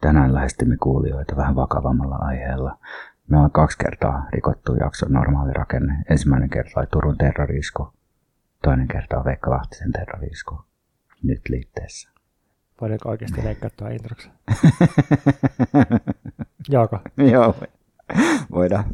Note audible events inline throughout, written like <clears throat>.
Tänään lähestymme kuulijoita vähän vakavammalla aiheella. Me ollaan kaksi kertaa rikottu jakson normaali rakenne. Ensimmäinen kerta oli Turun terroriisku. Toinen kerta on Veikka Lahtisen terroriisku. Nyt liitteessä. Voidaanko oikeasti leikkaa tuo introksi? <laughs> Jaako? Joo, voidaan.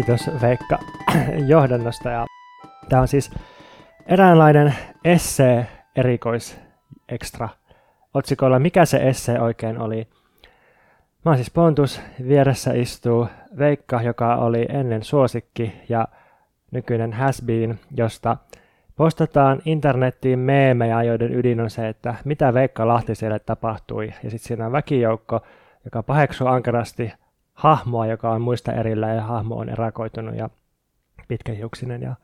Kiitos Veikka <clears throat> johdannosta. Ja tämä on siis eräänlainen esse erikois extra otsikolla Mikä se esse oikein oli? Mä oon siis Pontus, vieressä istuu Veikka, joka oli ennen suosikki ja nykyinen has been, josta postataan internettiin meemejä, joiden ydin on se, että mitä Veikka Lahtiselle tapahtui. Ja sitten siinä on väkijoukko, joka paheksuu ankarasti hahmoa, joka on muista erillä ja hahmo on erakoitunut ja pitkähiuksinen ja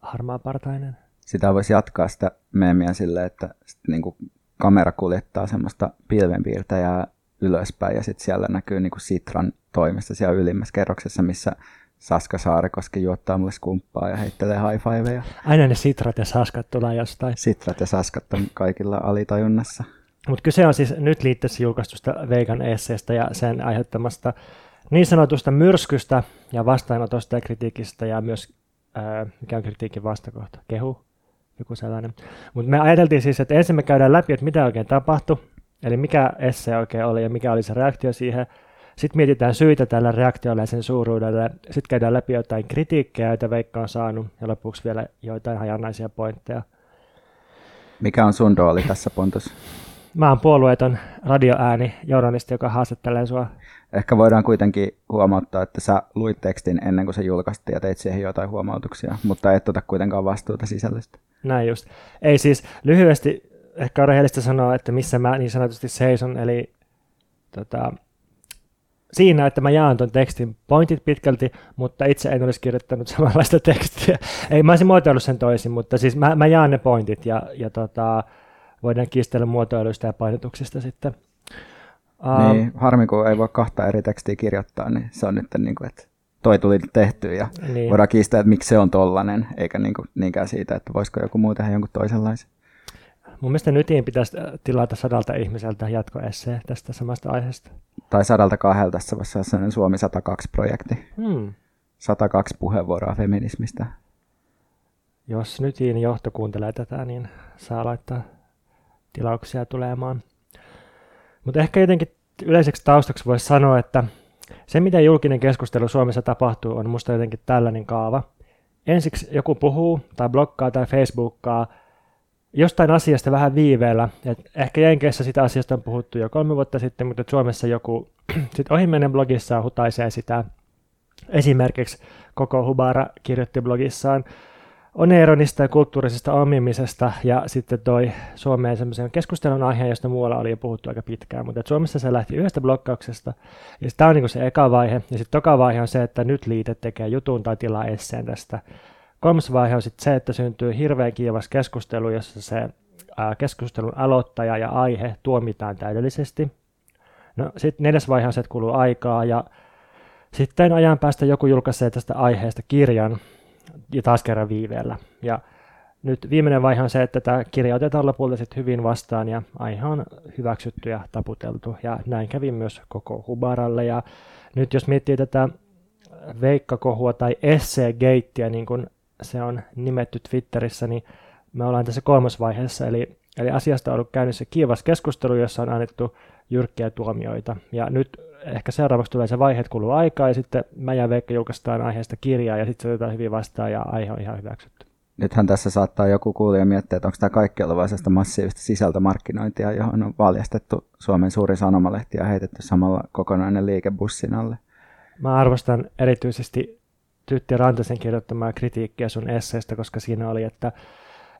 harmaapartainen. Sitä voisi jatkaa sitä meemiä silleen, että niin kuin kamera kuljettaa semmoista pilvenpiirtäjää ylöspäin ja sitten siellä näkyy niin kuin Sitran toimista siellä ylimmässä kerroksessa, missä Saska Saarikoski juottaa mulle skumppaa ja heittelee high fiveja. Aina ne Sitrat ja Saskat tulee jostain. Sitrat ja Saskat on kaikilla alitajunnassa. Mutta kyse on siis nyt liitteessä julkaistusta Veikan esseestä ja sen aiheuttamasta niin sanotusta myrskystä ja vastaanotosta ja kritiikistä ja myös, ää, mikä on kritiikin vastakohta, kehu, joku sellainen. Mutta me ajateltiin siis, että ensin me käydään läpi, että mitä oikein tapahtui, eli mikä esse oikein oli ja mikä oli se reaktio siihen. Sitten mietitään syitä tällä reaktiolla ja sen suuruudelle. Sitten käydään läpi jotain kritiikkejä, joita Veikka on saanut ja lopuksi vielä joitain hajanaisia pointteja. Mikä on sun rooli tässä, Pontus? Mä oon puolueeton radioääni, journalisti, joka haastattelee sua. Ehkä voidaan kuitenkin huomauttaa, että sä luit tekstin ennen kuin se julkaistiin ja teit siihen jotain huomautuksia, mutta et ota kuitenkaan vastuuta sisällöstä. Näin just. Ei siis lyhyesti ehkä on rehellistä sanoa, että missä mä niin sanotusti seison, eli tota, siinä, että mä jaan tuon tekstin pointit pitkälti, mutta itse en olisi kirjoittanut <laughs> samanlaista tekstiä. Ei, mä olisin muotoillut sen toisin, mutta siis mä, mä jaan ne pointit ja, ja tota, voidaan kiistellä muotoiluista ja painotuksista sitten. Um, niin, harmi kun ei voi kahta eri tekstiä kirjoittaa, niin se on nyt niin kuin, että toi tuli tehty ja niin. voidaan kiistää, että miksi se on tollanen, eikä niin kuin, niinkään siitä, että voisiko joku muu tehdä jonkun toisenlaisen. Mun mielestä nytiin pitäisi tilata sadalta ihmiseltä jatkoessee tästä samasta aiheesta. Tai sadalta kahdelta, tässä voisi olla Suomi 102-projekti. Hmm. 102 puheenvuoroa feminismistä. Jos nytiin johto kuuntelee tätä, niin saa laittaa tilauksia tulemaan. Mutta ehkä jotenkin yleiseksi taustaksi voisi sanoa, että se, mitä julkinen keskustelu Suomessa tapahtuu, on musta jotenkin tällainen kaava. Ensiksi joku puhuu tai blokkaa tai facebookkaa jostain asiasta vähän viiveellä. Et ehkä Jenkeissä sitä asiasta on puhuttu jo kolme vuotta sitten, mutta Suomessa joku <clears throat> sitten ohimennen blogissaan hutaisee sitä. Esimerkiksi Koko Hubara kirjoitti blogissaan oneeronista ja kulttuurisesta omimisesta ja sitten toi Suomeen semmoisen keskustelun aiheen, josta muualla oli jo puhuttu aika pitkään, mutta Suomessa se lähti yhdestä blokkauksesta ja tämä on niin se eka vaihe ja sitten toka vaihe on se, että nyt liite tekee jutun tai tilaa esseen tästä. Kolmas vaihe on sitten se, että syntyy hirveän kiivas keskustelu, jossa se ää, keskustelun aloittaja ja aihe tuomitaan täydellisesti. No sitten neljäs vaihe on se, että kuluu aikaa ja sitten ajan päästä joku julkaisee tästä aiheesta kirjan, ja taas kerran viiveellä. Ja nyt viimeinen vaihe on se, että tämä kirja otetaan lopulta sitten hyvin vastaan ja aihe on hyväksytty ja taputeltu. Ja näin kävi myös koko Hubaralle. Ja nyt jos miettii tätä veikkakohua tai esseegeittiä, niin kuin se on nimetty Twitterissä, niin me ollaan tässä kolmosvaiheessa, eli, eli asiasta on ollut käynnissä kiivas keskustelu, jossa on annettu jyrkkiä tuomioita. Ja nyt ehkä seuraavaksi tulee se vaihe, että kuluu aikaa ja sitten mä ja Veikka julkaistaan aiheesta kirjaa ja sitten se otetaan hyvin vastaan ja aihe on ihan hyväksytty. Nythän tässä saattaa joku kuulija miettiä, että onko tämä kaikki ollut massiivista sisältömarkkinointia, johon on valjastettu Suomen suuri sanomalehti ja heitetty samalla kokonainen liikebussin alle. Mä arvostan erityisesti Tytti Rantasen kirjoittamaa kritiikkiä sun esseestä, koska siinä oli, että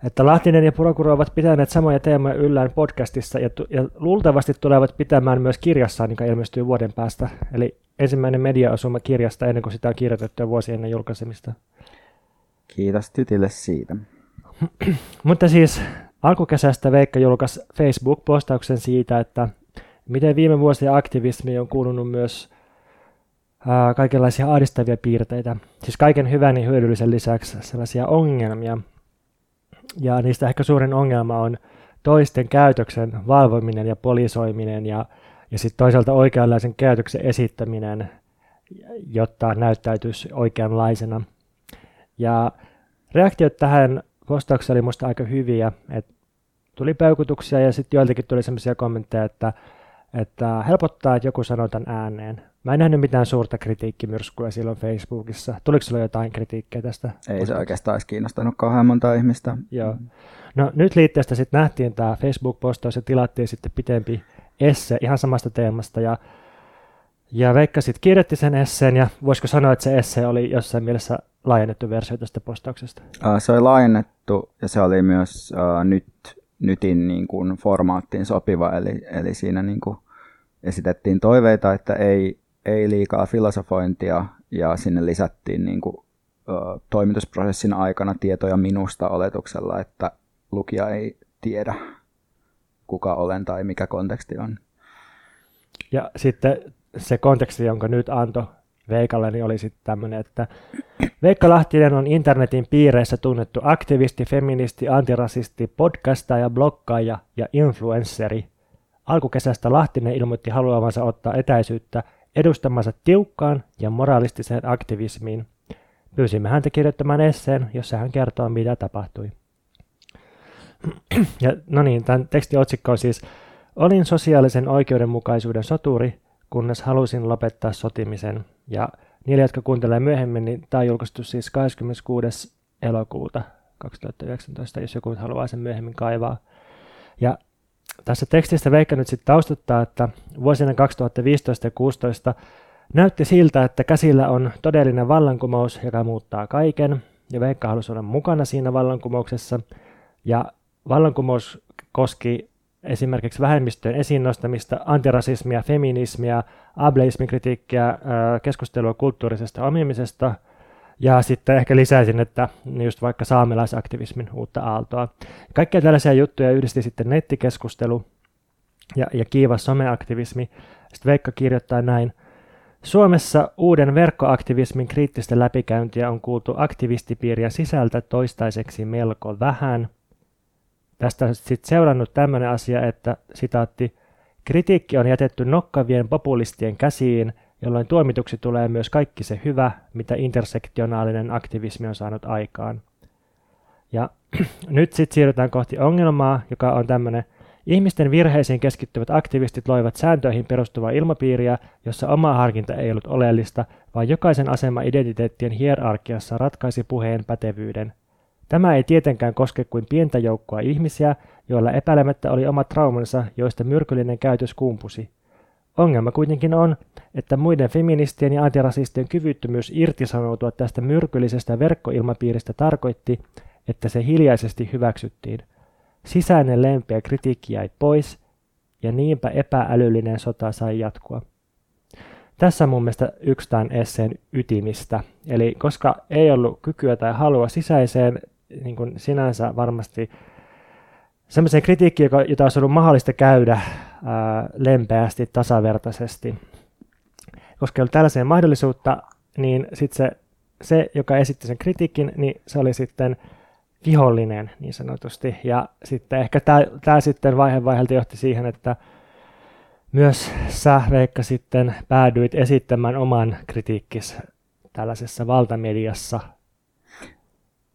että Lahtinen ja Purokuru ovat pitäneet samoja teemoja yllään podcastissa ja, tu- ja luultavasti tulevat pitämään myös kirjassaan, joka ilmestyy vuoden päästä. Eli ensimmäinen mediaosuma kirjasta ennen kuin sitä on kirjoitettu jo vuosi ennen julkaisemista. Kiitos Tytille siitä. Mutta siis alkukesästä Veikka julkaisi Facebook-postauksen siitä, että miten viime vuosien aktivismi on kuulunut myös ää, kaikenlaisia ahdistavia piirteitä. Siis kaiken hyvän ja hyödyllisen lisäksi sellaisia ongelmia. Ja niistä ehkä suurin ongelma on toisten käytöksen valvominen ja polisoiminen ja, ja sitten toisaalta oikeanlaisen käytöksen esittäminen, jotta näyttäytyisi oikeanlaisena. Ja reaktiot tähän postaukseen oli musta aika hyviä. Et tuli peukutuksia ja sitten joiltakin tuli sellaisia kommentteja, että, että helpottaa, että joku sanoo tämän ääneen. Mä en nähnyt mitään suurta kritiikkimyrskyä silloin Facebookissa. Tuliko sulla jotain kritiikkiä tästä? Ei se oikeastaan olisi kiinnostanut kauhean monta ihmistä. Joo. No nyt liitteestä sitten nähtiin tämä Facebook-postaus ja tilattiin sitten pitempi esse ihan samasta teemasta. Ja, ja Veikka sitten kirjoitti sen esseen ja voisiko sanoa, että se esse oli jossain mielessä laajennettu versio tästä postauksesta? Se oli laajennettu ja se oli myös uh, nyt, nytin niin kuin formaattiin sopiva, eli, eli siinä niin kuin esitettiin toiveita, että ei, ei liikaa filosofointia ja sinne lisättiin niin kuin, uh, toimitusprosessin aikana tietoja minusta oletuksella, että lukija ei tiedä, kuka olen tai mikä konteksti on. Ja sitten se konteksti, jonka nyt antoi Veikalle, niin oli sitten tämmöinen, että Veikka Lahtinen on internetin piireissä tunnettu aktivisti, feministi, antirasisti, podcastaja, blokkaaja ja influensseri. Alkukesästä Lahtinen ilmoitti haluavansa ottaa etäisyyttä edustamansa tiukkaan ja moraalistiseen aktivismiin. Pyysimme häntä kirjoittamaan esseen, jossa hän kertoo, mitä tapahtui. Ja, no niin, tämän tekstin otsikko on siis Olin sosiaalisen oikeudenmukaisuuden soturi, kunnes halusin lopettaa sotimisen. Ja niille, jotka kuuntelevat myöhemmin, niin tämä on julkaistu siis 26. elokuuta 2019, jos joku haluaa sen myöhemmin kaivaa. Ja tässä tekstissä Veikka nyt sitten taustuttaa, että vuosina 2015 ja 2016 näytti siltä, että käsillä on todellinen vallankumous, joka muuttaa kaiken, ja Veikka halusi olla mukana siinä vallankumouksessa, ja vallankumous koski esimerkiksi vähemmistöjen esiin nostamista, antirasismia, feminismia, ableismikritiikkiä, keskustelua kulttuurisesta omimisesta ja sitten ehkä lisäisin, että just vaikka saamelaisaktivismin uutta aaltoa. Kaikkia tällaisia juttuja yhdisti sitten nettikeskustelu ja, ja kiivas someaktivismi. Sitten Veikka kirjoittaa näin. Suomessa uuden verkkoaktivismin kriittistä läpikäyntiä on kuultu aktivistipiirien sisältä toistaiseksi melko vähän – Tästä sitten seurannut tämmöinen asia, että sitaatti, kritiikki on jätetty nokkavien populistien käsiin, jolloin tuomituksi tulee myös kaikki se hyvä, mitä intersektionaalinen aktivismi on saanut aikaan. Ja <clears throat> nyt sitten siirrytään kohti ongelmaa, joka on tämmöinen Ihmisten virheisiin keskittyvät aktivistit loivat sääntöihin perustuvaa ilmapiiriä, jossa oma harkinta ei ollut oleellista, vaan jokaisen asema identiteettien hierarkiassa ratkaisi puheen pätevyyden. Tämä ei tietenkään koske kuin pientä joukkoa ihmisiä, joilla epäilemättä oli omat traumansa, joista myrkyllinen käytös kumpusi. Ongelma kuitenkin on, että muiden feministien ja antirasistien kyvyttömyys irtisanoutua tästä myrkyllisestä verkkoilmapiiristä tarkoitti, että se hiljaisesti hyväksyttiin. Sisäinen lempeä kritiikki jäi pois, ja niinpä epäälyllinen sota sai jatkua. Tässä on mun mielestä yksi tämän esseen ytimistä. Eli koska ei ollut kykyä tai halua sisäiseen niin kuin sinänsä varmasti semmoiseen kritiikkiin, jota olisi ollut mahdollista käydä lempeästi, tasavertaisesti. Koska ei ollut tällaiseen mahdollisuutta, niin sitten se, se, joka esitti sen kritiikin, niin se oli sitten vihollinen niin sanotusti. Ja sitten ehkä tämä sitten vaihe vaiheelta johti siihen, että myös sä, Veikka, sitten päädyit esittämään oman kritiikkis tällaisessa valtamediassa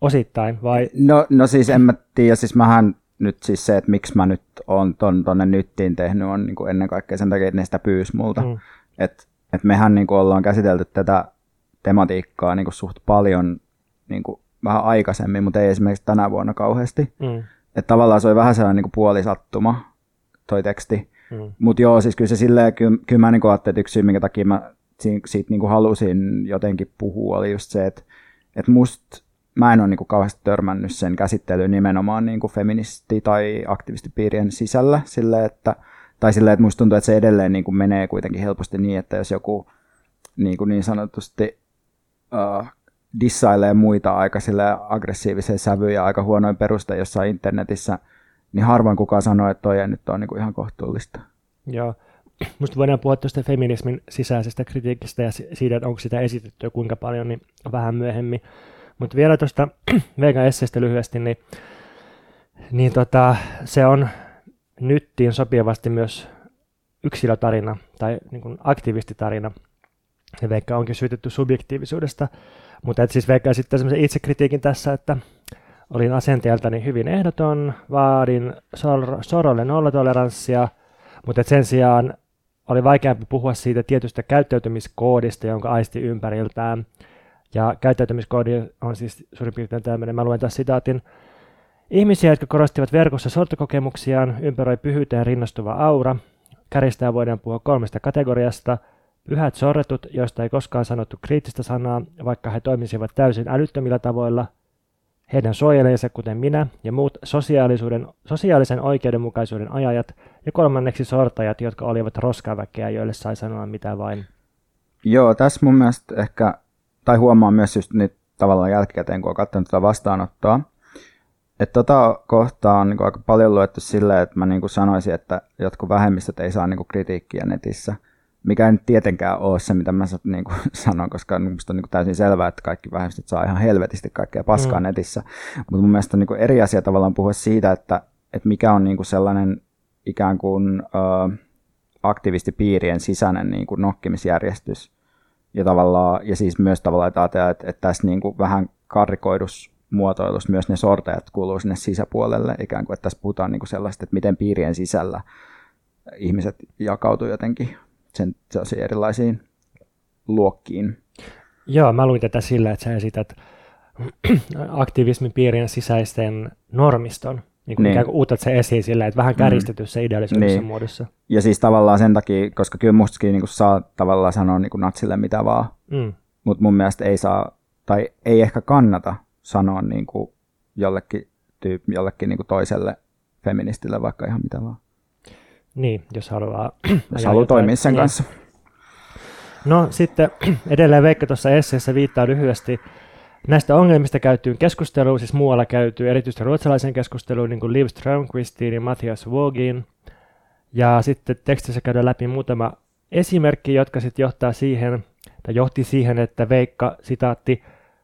osittain, vai? No, no siis en mä tiedä, siis mähän nyt siis se, että miksi mä nyt on ton, tonne nyttiin tehnyt, on niin kuin ennen kaikkea sen takia, että ne sitä pyysi multa. Mm. Että et mehän niin kuin ollaan käsitelty tätä tematiikkaa niin kuin suht paljon niin kuin vähän aikaisemmin, mutta ei esimerkiksi tänä vuonna kauheasti. Mm. Että tavallaan se oli vähän sellainen niin kuin puolisattuma, toi teksti. Mm. Mutta joo, siis kyllä se silleen, kyllä, kyllä mä niin ajattelin, että yksi syy, minkä takia mä siitä, siitä niin kuin halusin jotenkin puhua, oli just se, että, että musta mä en ole niin kuin kauheasti törmännyt sen käsittelyyn nimenomaan niin kuin feministi- tai aktivistipiirien sisällä, sille, että, tai silleen, että musta tuntuu, että se edelleen niin kuin menee kuitenkin helposti niin, että jos joku niin, kuin niin sanotusti uh, dissailee muita aika aggressiiviseen sävyyn ja aika huonoin peruste jossain internetissä, niin harvoin kukaan sanoo, että toi nyt on niin kuin ihan kohtuullista. Joo. <clears throat> Musta voidaan puhua tuosta feminismin sisäisestä kritiikistä ja siitä, että onko sitä esitetty kuinka paljon, niin vähän myöhemmin. Mutta vielä tuosta <clears throat> Vega esseestä lyhyesti, niin, niin tota, se on nyttiin sopivasti myös yksilötarina tai niin kuin aktivistitarina. Ja Veikka onkin syytetty subjektiivisuudesta, mutta et siis Veikka sitten semmoisen itsekritiikin tässä, että olin asenteeltani hyvin ehdoton, vaadin sor- sorolle nollatoleranssia, mutta sen sijaan oli vaikeampi puhua siitä tietystä käyttäytymiskoodista, jonka aisti ympäriltään. Ja käyttäytymiskoodi on siis suurin piirtein tämmöinen, mä luen tässä sitaatin. Ihmisiä, jotka korostivat verkossa sortokokemuksiaan, ympäröi pyhyyteen rinnastuva aura. Käristää voidaan puhua kolmesta kategoriasta. Pyhät sorretut, joista ei koskaan sanottu kriittistä sanaa, vaikka he toimisivat täysin älyttömillä tavoilla. Heidän suojelijansa, kuten minä, ja muut sosiaalisuuden, sosiaalisen oikeudenmukaisuuden ajajat, ja kolmanneksi sortajat, jotka olivat roskaväkeä, joille sai sanoa mitä vain. Joo, tässä mun mielestä ehkä tai huomaan myös just nyt tavallaan jälkikäteen, kun on katsonut tätä vastaanottoa, että tota kohtaa on niin aika paljon luettu silleen, että mä niin sanoisin, että jotkut vähemmistöt ei saa niin kritiikkiä netissä, mikä ei nyt tietenkään ole se, mitä mä niin kuin <laughs> sanon, koska minusta on niin täysin selvää, että kaikki vähemmistöt saa ihan helvetisti kaikkea paskaa mm. netissä. Mutta mun mielestä on niin eri asia tavallaan puhua siitä, että, että mikä on niin sellainen ikään kuin ö, aktivistipiirien sisäinen niin kuin nokkimisjärjestys, ja, tavallaan, ja siis myös tavallaan, että ajatellaan, että, että tässä niin kuin vähän karrikoidus muotoilussa myös ne sortajat kuuluu sinne sisäpuolelle, ikään kuin, että tässä puhutaan niin kuin sellaista, että miten piirien sisällä ihmiset jakautuu jotenkin sen erilaisiin luokkiin. Joo, mä luin tätä sillä, että sä esität <clears throat> aktivismin piirien sisäisten normiston, niin kuin niin. ikään kuin uutat se esiin sillä, että vähän kärjistetyssä mm. ideallisuudessa niin. muodossa. Ja siis tavallaan sen takia, koska kyllä mustakin niin kuin saa tavallaan sanoa niin kuin natsille mitä vaan, mm. mutta mun mielestä ei saa, tai ei ehkä kannata sanoa niin kuin jollekin, tyyp, jollekin niin kuin toiselle feministille vaikka ihan mitä vaan. Niin, jos haluaa. <clears throat> jos haluaa toimia sen niin. kanssa. No sitten <clears throat> edelleen Veikka tuossa esseessä viittaa lyhyesti Näistä ongelmista käytyyn keskusteluun, siis muualla käytyy erityisesti ruotsalaisen keskusteluun, niin kuin Liv Strömqvistin ja Matthias Vogin. Ja sitten tekstissä käydään läpi muutama esimerkki, jotka sitten johtaa siihen, tai johti siihen, että Veikka, sitaatti,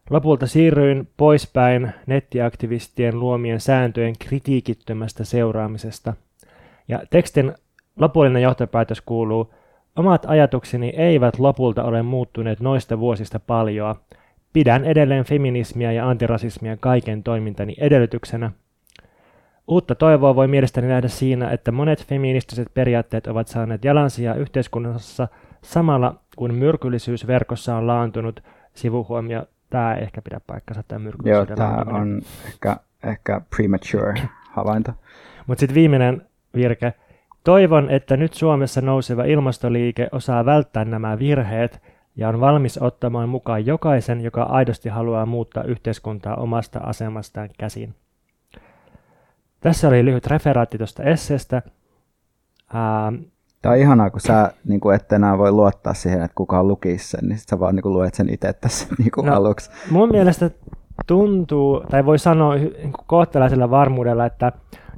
lopulta siirryin poispäin nettiaktivistien luomien sääntöjen kritiikittömästä seuraamisesta. Ja tekstin lopullinen johtopäätös kuuluu, omat ajatukseni eivät lopulta ole muuttuneet noista vuosista paljoa, Pidän edelleen feminismiä ja antirasismia kaiken toimintani edellytyksenä. Uutta toivoa voi mielestäni nähdä siinä, että monet feministiset periaatteet ovat saaneet jalansia yhteiskunnassa samalla kun myrkyllisyys verkossa on laantunut. Sivuhuomio, tämä ei ehkä pidä paikkansa, tämä myrkyllisyys. Joo, tämä on ehkä, ehkä premature havainto. Mutta sitten viimeinen virke. Toivon, että nyt Suomessa nouseva ilmastoliike osaa välttää nämä virheet – ja on valmis ottamaan mukaan jokaisen, joka aidosti haluaa muuttaa yhteiskuntaa omasta asemastaan käsin. Tässä oli lyhyt referaatti tuosta esseestä. Ähm, Tämä on ihanaa, kun sä niin kuin et enää voi luottaa siihen, että kukaan lukisi sen, niin sä vaan niin kuin luet sen itse tässä <laughs> niin kuin no, aluksi. Mun mielestä tuntuu, tai voi sanoa niin kohtalaisella varmuudella, että,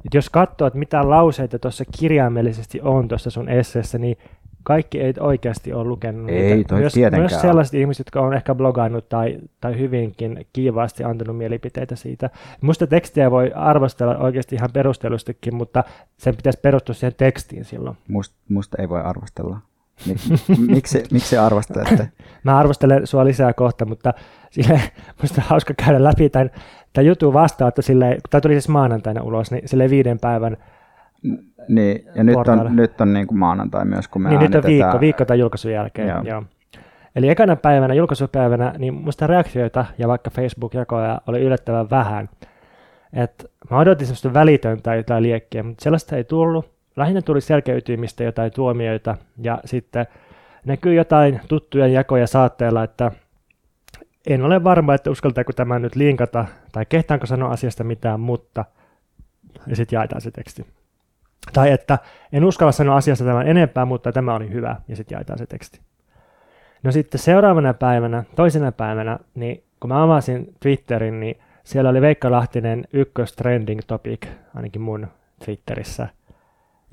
että jos katsoo, että mitä lauseita tuossa kirjaimellisesti on tuossa sun esseessä, niin kaikki ei oikeasti ole lukenut ei, niitä. Myös, myös sellaiset ihmiset, jotka on ehkä blogannut tai, tai hyvinkin kiivaasti antanut mielipiteitä siitä. Musta tekstiä voi arvostella oikeasti ihan perustelustikin, mutta sen pitäisi perustua siihen tekstiin silloin. Must, musta ei voi arvostella. miksi, miksi arvostelette? <laughs> Mä arvostelen sua lisää kohta, mutta sille, musta on hauska käydä läpi tämän, tämän jutun vastaan, että sille, tämä tuli siis maanantaina ulos, niin sille viiden päivän niin, ja nyt on, nyt on niin kuin maanantai myös, kun me Niin, nyt on viikko, viikko tai julkaisun jälkeen. Joo. Joo. Eli ekana päivänä, julkaisupäivänä, niin musta reaktioita ja vaikka Facebook-jakoja oli yllättävän vähän. Et mä odotin semmoista välitöntä jotain liekkiä, mutta sellaista ei tullut. Lähinnä tuli selkeytymistä jotain tuomioita ja sitten näkyy jotain tuttuja jakoja saatteella, että en ole varma, että uskaltaako tämä nyt linkata, tai kehtaanko sanoa asiasta mitään, mutta, ja sitten jaetaan se teksti. Tai että en uskalla sanoa asiasta tämän enempää, mutta tämä oli hyvä, ja sitten jaetaan se teksti. No sitten seuraavana päivänä, toisena päivänä, niin kun mä avasin Twitterin, niin siellä oli Veikka Lahtinen ykkös trending topic, ainakin mun Twitterissä.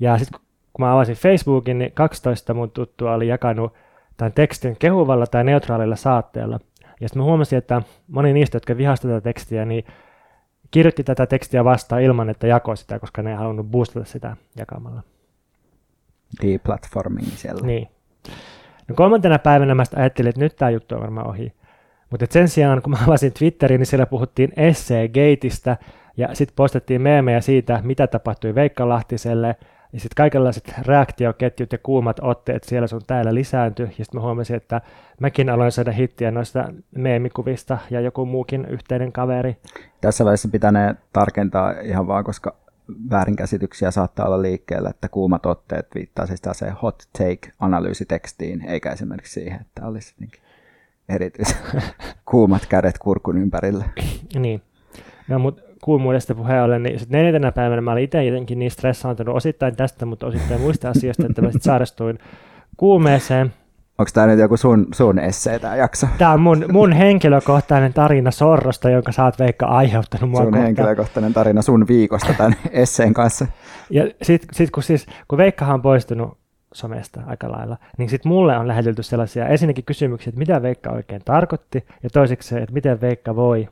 Ja sitten kun mä avasin Facebookin, niin 12 mun tuttua oli jakanut tämän tekstin kehuvalla tai neutraalilla saatteella. Ja sitten mä huomasin, että moni niistä, jotka vihasivat tätä tekstiä, niin kirjoitti tätä tekstiä vastaan ilman, että jakoi sitä, koska ne ei halunnut boostata sitä jakamalla. Deplatforming siellä. Niin. No kolmantena päivänä mä ajattelin, että nyt tämä juttu on varmaan ohi. Mutta sen sijaan, kun mä avasin Twitterin, niin siellä puhuttiin Essay-gateista, ja sitten postettiin meemejä siitä, mitä tapahtui Veikka Lahtiselle, ja sitten kaikenlaiset reaktioketjut ja kuumat otteet siellä sun täällä lisääntyi, ja sitten mä huomasin, että mäkin aloin saada hittiä noista meemikuvista, ja joku muukin yhteinen kaveri. Tässä vaiheessa pitänee tarkentaa ihan vaan, koska väärinkäsityksiä saattaa olla liikkeellä, että kuumat otteet viittaa siis se hot take-analyysitekstiin, eikä esimerkiksi siihen, että olisi erityisen <laughs> kuumat kädet kurkun ympärillä. niin. No, mutta kuumuudesta puheen ollen, niin sitten neljäntenä päivänä mä olin itse jotenkin niin stressaantunut osittain tästä, mutta osittain muista asioista, että mä sitten sairastuin kuumeeseen. Onko tämä nyt joku sun, sun essee tämä jakso? Tämä on mun, mun henkilökohtainen tarina sorrosta, jonka sä oot Veikka aiheuttanut mua Sun kohtaan. henkilökohtainen tarina sun viikosta tämän esseen kanssa. Ja sitten sit, kun, siis, kun Veikkahan on poistunut somesta aika lailla, niin sitten mulle on lähetelty sellaisia ensinnäkin kysymyksiä, että mitä Veikka oikein tarkoitti, ja toiseksi se, että miten Veikka voi,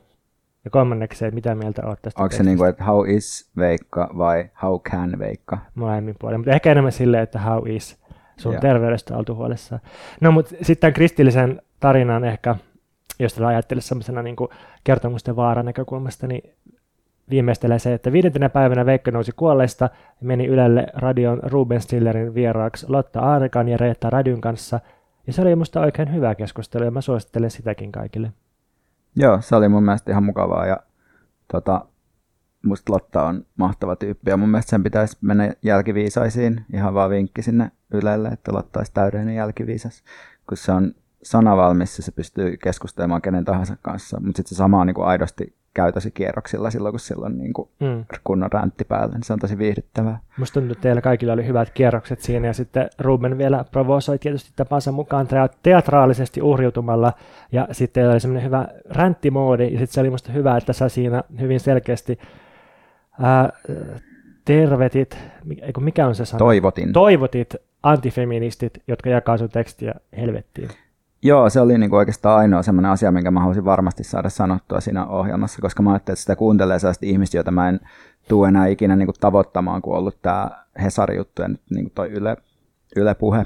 ja että mitä mieltä olet tästä Onko se niin kuin, että how is Veikka vai how can Veikka? Molemmin puolin, mutta ehkä enemmän silleen, että how is sun Joo. terveydestä oltu huolissaan. No mutta sitten kristillisen tarinan ehkä, jos tätä ajattelisi semmoisena niin kertomusten vaaran näkökulmasta, niin viimeistelee se, että viidentenä päivänä Veikka nousi kuolleista ja meni Ylelle radion Ruben Stillerin vieraaksi Lotta Aarekan ja Reetta Radyn kanssa. Ja se oli musta oikein hyvä keskustelu ja mä suosittelen sitäkin kaikille. Joo, se oli mun mielestä ihan mukavaa ja tota, musta Lotta on mahtava tyyppi ja mun mielestä sen pitäisi mennä jälkiviisaisiin. Ihan vaan vinkki sinne Ylelle, että Lotta olisi täydellinen jälkiviisas, kun se on sanavalmis ja se pystyy keskustelemaan kenen tahansa kanssa, mutta sitten se sama on niin aidosti käytösi kierroksilla silloin, kun sillä on niin kuin Mm. kunnon räntti päällä, niin se on tosi viihdyttävää. Musta tuntuu, että teillä kaikilla oli hyvät kierrokset siinä ja sitten Ruben vielä provosoi tietysti tapansa mukaan tea- teatraalisesti uhriutumalla ja sitten teillä oli semmoinen hyvä räntimoodi ja sitten se oli musta hyvä, että sä siinä hyvin selkeästi ää, tervetit, mikä on se sana? Toivotin. Toivotit antifeministit, jotka jakaa sun tekstiä helvettiin. Joo, se oli niin kuin oikeastaan ainoa semmoinen asia, minkä mä halusin varmasti saada sanottua siinä ohjelmassa, koska mä ajattelin, että sitä kuuntelee sellaista ihmistä, jota mä en tule enää ikinä niin kuin tavoittamaan, kun on ollut tämä Hesari-juttu ja nyt niin kuin toi Yle, Yle-puhe,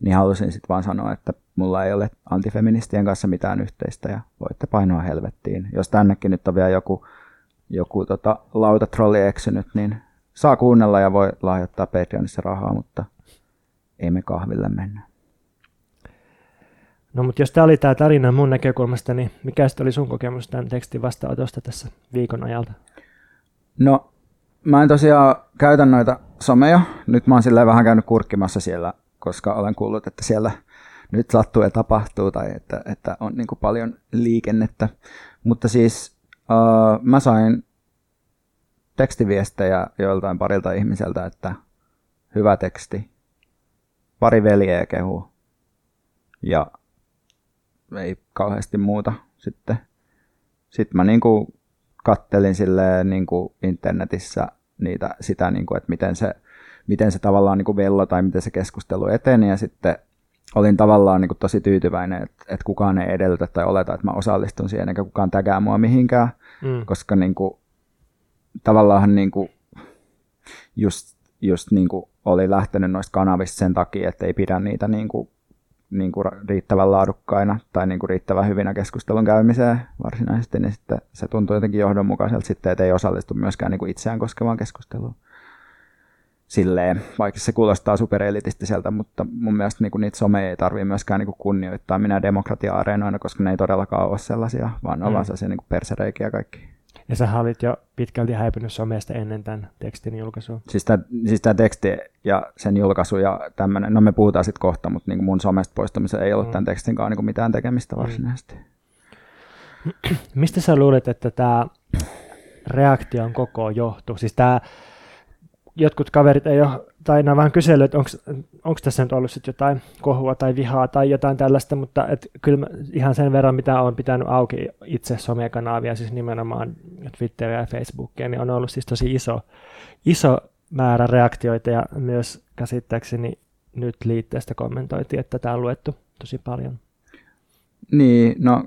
niin halusin sitten vaan sanoa, että mulla ei ole antifeministien kanssa mitään yhteistä ja voitte painoa helvettiin. Jos tännekin nyt on vielä joku, joku tota, lautatrolli eksynyt, niin saa kuunnella ja voi lahjoittaa Patreonissa rahaa, mutta ei me kahville mennä. No mutta jos tämä oli tämä tarina mun näkökulmasta, niin mikä oli sun kokemus tämän tekstin vastaanotosta tässä viikon ajalta? No, mä en tosiaan käytä noita someja. Nyt mä oon silleen vähän käynyt kurkkimassa siellä, koska olen kuullut, että siellä nyt sattuu ja tapahtuu tai että, että on niin paljon liikennettä. Mutta siis uh, mä sain tekstiviestejä joiltain parilta ihmiseltä, että hyvä teksti, pari veljeä kehu ja ei kauheasti muuta sitten. Sitten mä niinku kattelin silleen niin kuin internetissä niitä, sitä, niin kuin, että miten se, miten se tavallaan niin kuin vello tai miten se keskustelu eteni ja sitten olin tavallaan niin kuin tosi tyytyväinen, että, että kukaan ei edellytä tai oleta, että mä osallistun siihen eikä kukaan tägää mua mihinkään, Mm. koska niin kuin, tavallaan niin kuin, just, just niin kuin oli lähtenyt noista kanavista sen takia, että ei pidä niitä niin kuin, niin kuin riittävän laadukkaina tai niin kuin riittävän hyvinä keskustelun käymiseen varsinaisesti, niin sitten se tuntuu jotenkin johdonmukaiselta sitten, että ei osallistu myöskään niin kuin itseään koskevaan keskusteluun. Silleen, vaikka se kuulostaa superelitistiseltä, mutta mun mielestä niin kuin niitä someja ei tarvitse myöskään niin kuin kunnioittaa minä demokratia-areenoina, koska ne ei todellakaan ole sellaisia, vaan ne Mm. vaan sellaisia niin kuin persereikiä kaikki. Ja sä olit jo pitkälti häipynyt somesta ennen tämän tekstin julkaisua. Siis tämä siis tää teksti ja sen julkaisu ja tämmöinen, no me puhutaan sitten kohta, mutta niin mun somesta poistumisen ei ollut Mm. tämän tekstin kanssa niin mitään tekemistä varsinaisesti. <clears throat> Mistä sä luulet, että tämä reaktion koko johtuu? Siis tämä, jotkut kaverit ei ole, tai nämä vähän kysellyt, että onko tässä nyt ollut sit jotain kohua tai vihaa tai jotain tällaista, mutta et kyllä mä, ihan sen verran, mitä on pitänyt auki itse somekanavia, siis nimenomaan Twitteriä ja Facebookia, niin on ollut siis tosi iso, iso määrä reaktioita ja myös käsittääkseni nyt liitteestä kommentoitiin, että tämä on luettu tosi paljon. Niin, no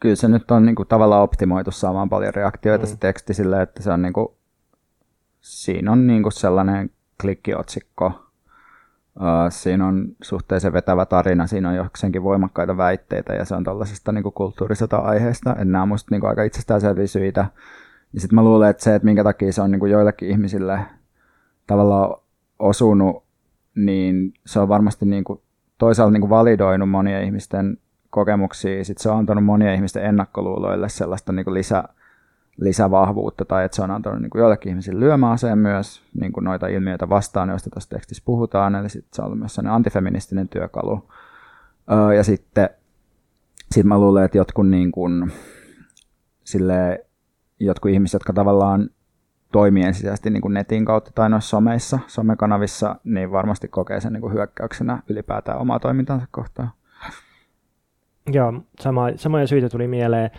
kyllä se nyt on niin kuin, tavallaan optimoitu saamaan paljon reaktioita mm. se teksti sille, että se on niin kuin, siinä on niin kuin sellainen klikkiotsikko, siinä on suhteellisen vetävä tarina, siinä on jokseenkin voimakkaita väitteitä ja se on tällaisesta niin kulttuurisesta aiheesta, että nämä on musta niin aika itsestäänselviä syitä. Ja sitten mä luulen, että se, että minkä takia se on niin joillekin ihmisille tavallaan osunut, niin se on varmasti niin kuin, toisaalta niin kuin validoinut monien ihmisten kokemuksia. Sitten se on antanut monien ihmisten ennakkoluuloille sellaista niin kuin lisä, lisävahvuutta tai että se on antanut niin joillekin ihmisille lyömäaseen myös niin kuin noita ilmiöitä vastaan, joista tuossa tekstissä puhutaan. Eli sitten se on myös sellainen antifeministinen työkalu. Öö, ja sitten sit mä luulen, että jotkut, niin kuin, sille, jotkut ihmiset, jotka tavallaan toimii ensisijaisesti niin kuin netin kautta tai noissa someissa, somekanavissa, niin varmasti kokee sen niin kuin hyökkäyksenä ylipäätään omaa toimintansa kohtaan. Joo, sama, samoja syitä tuli mieleen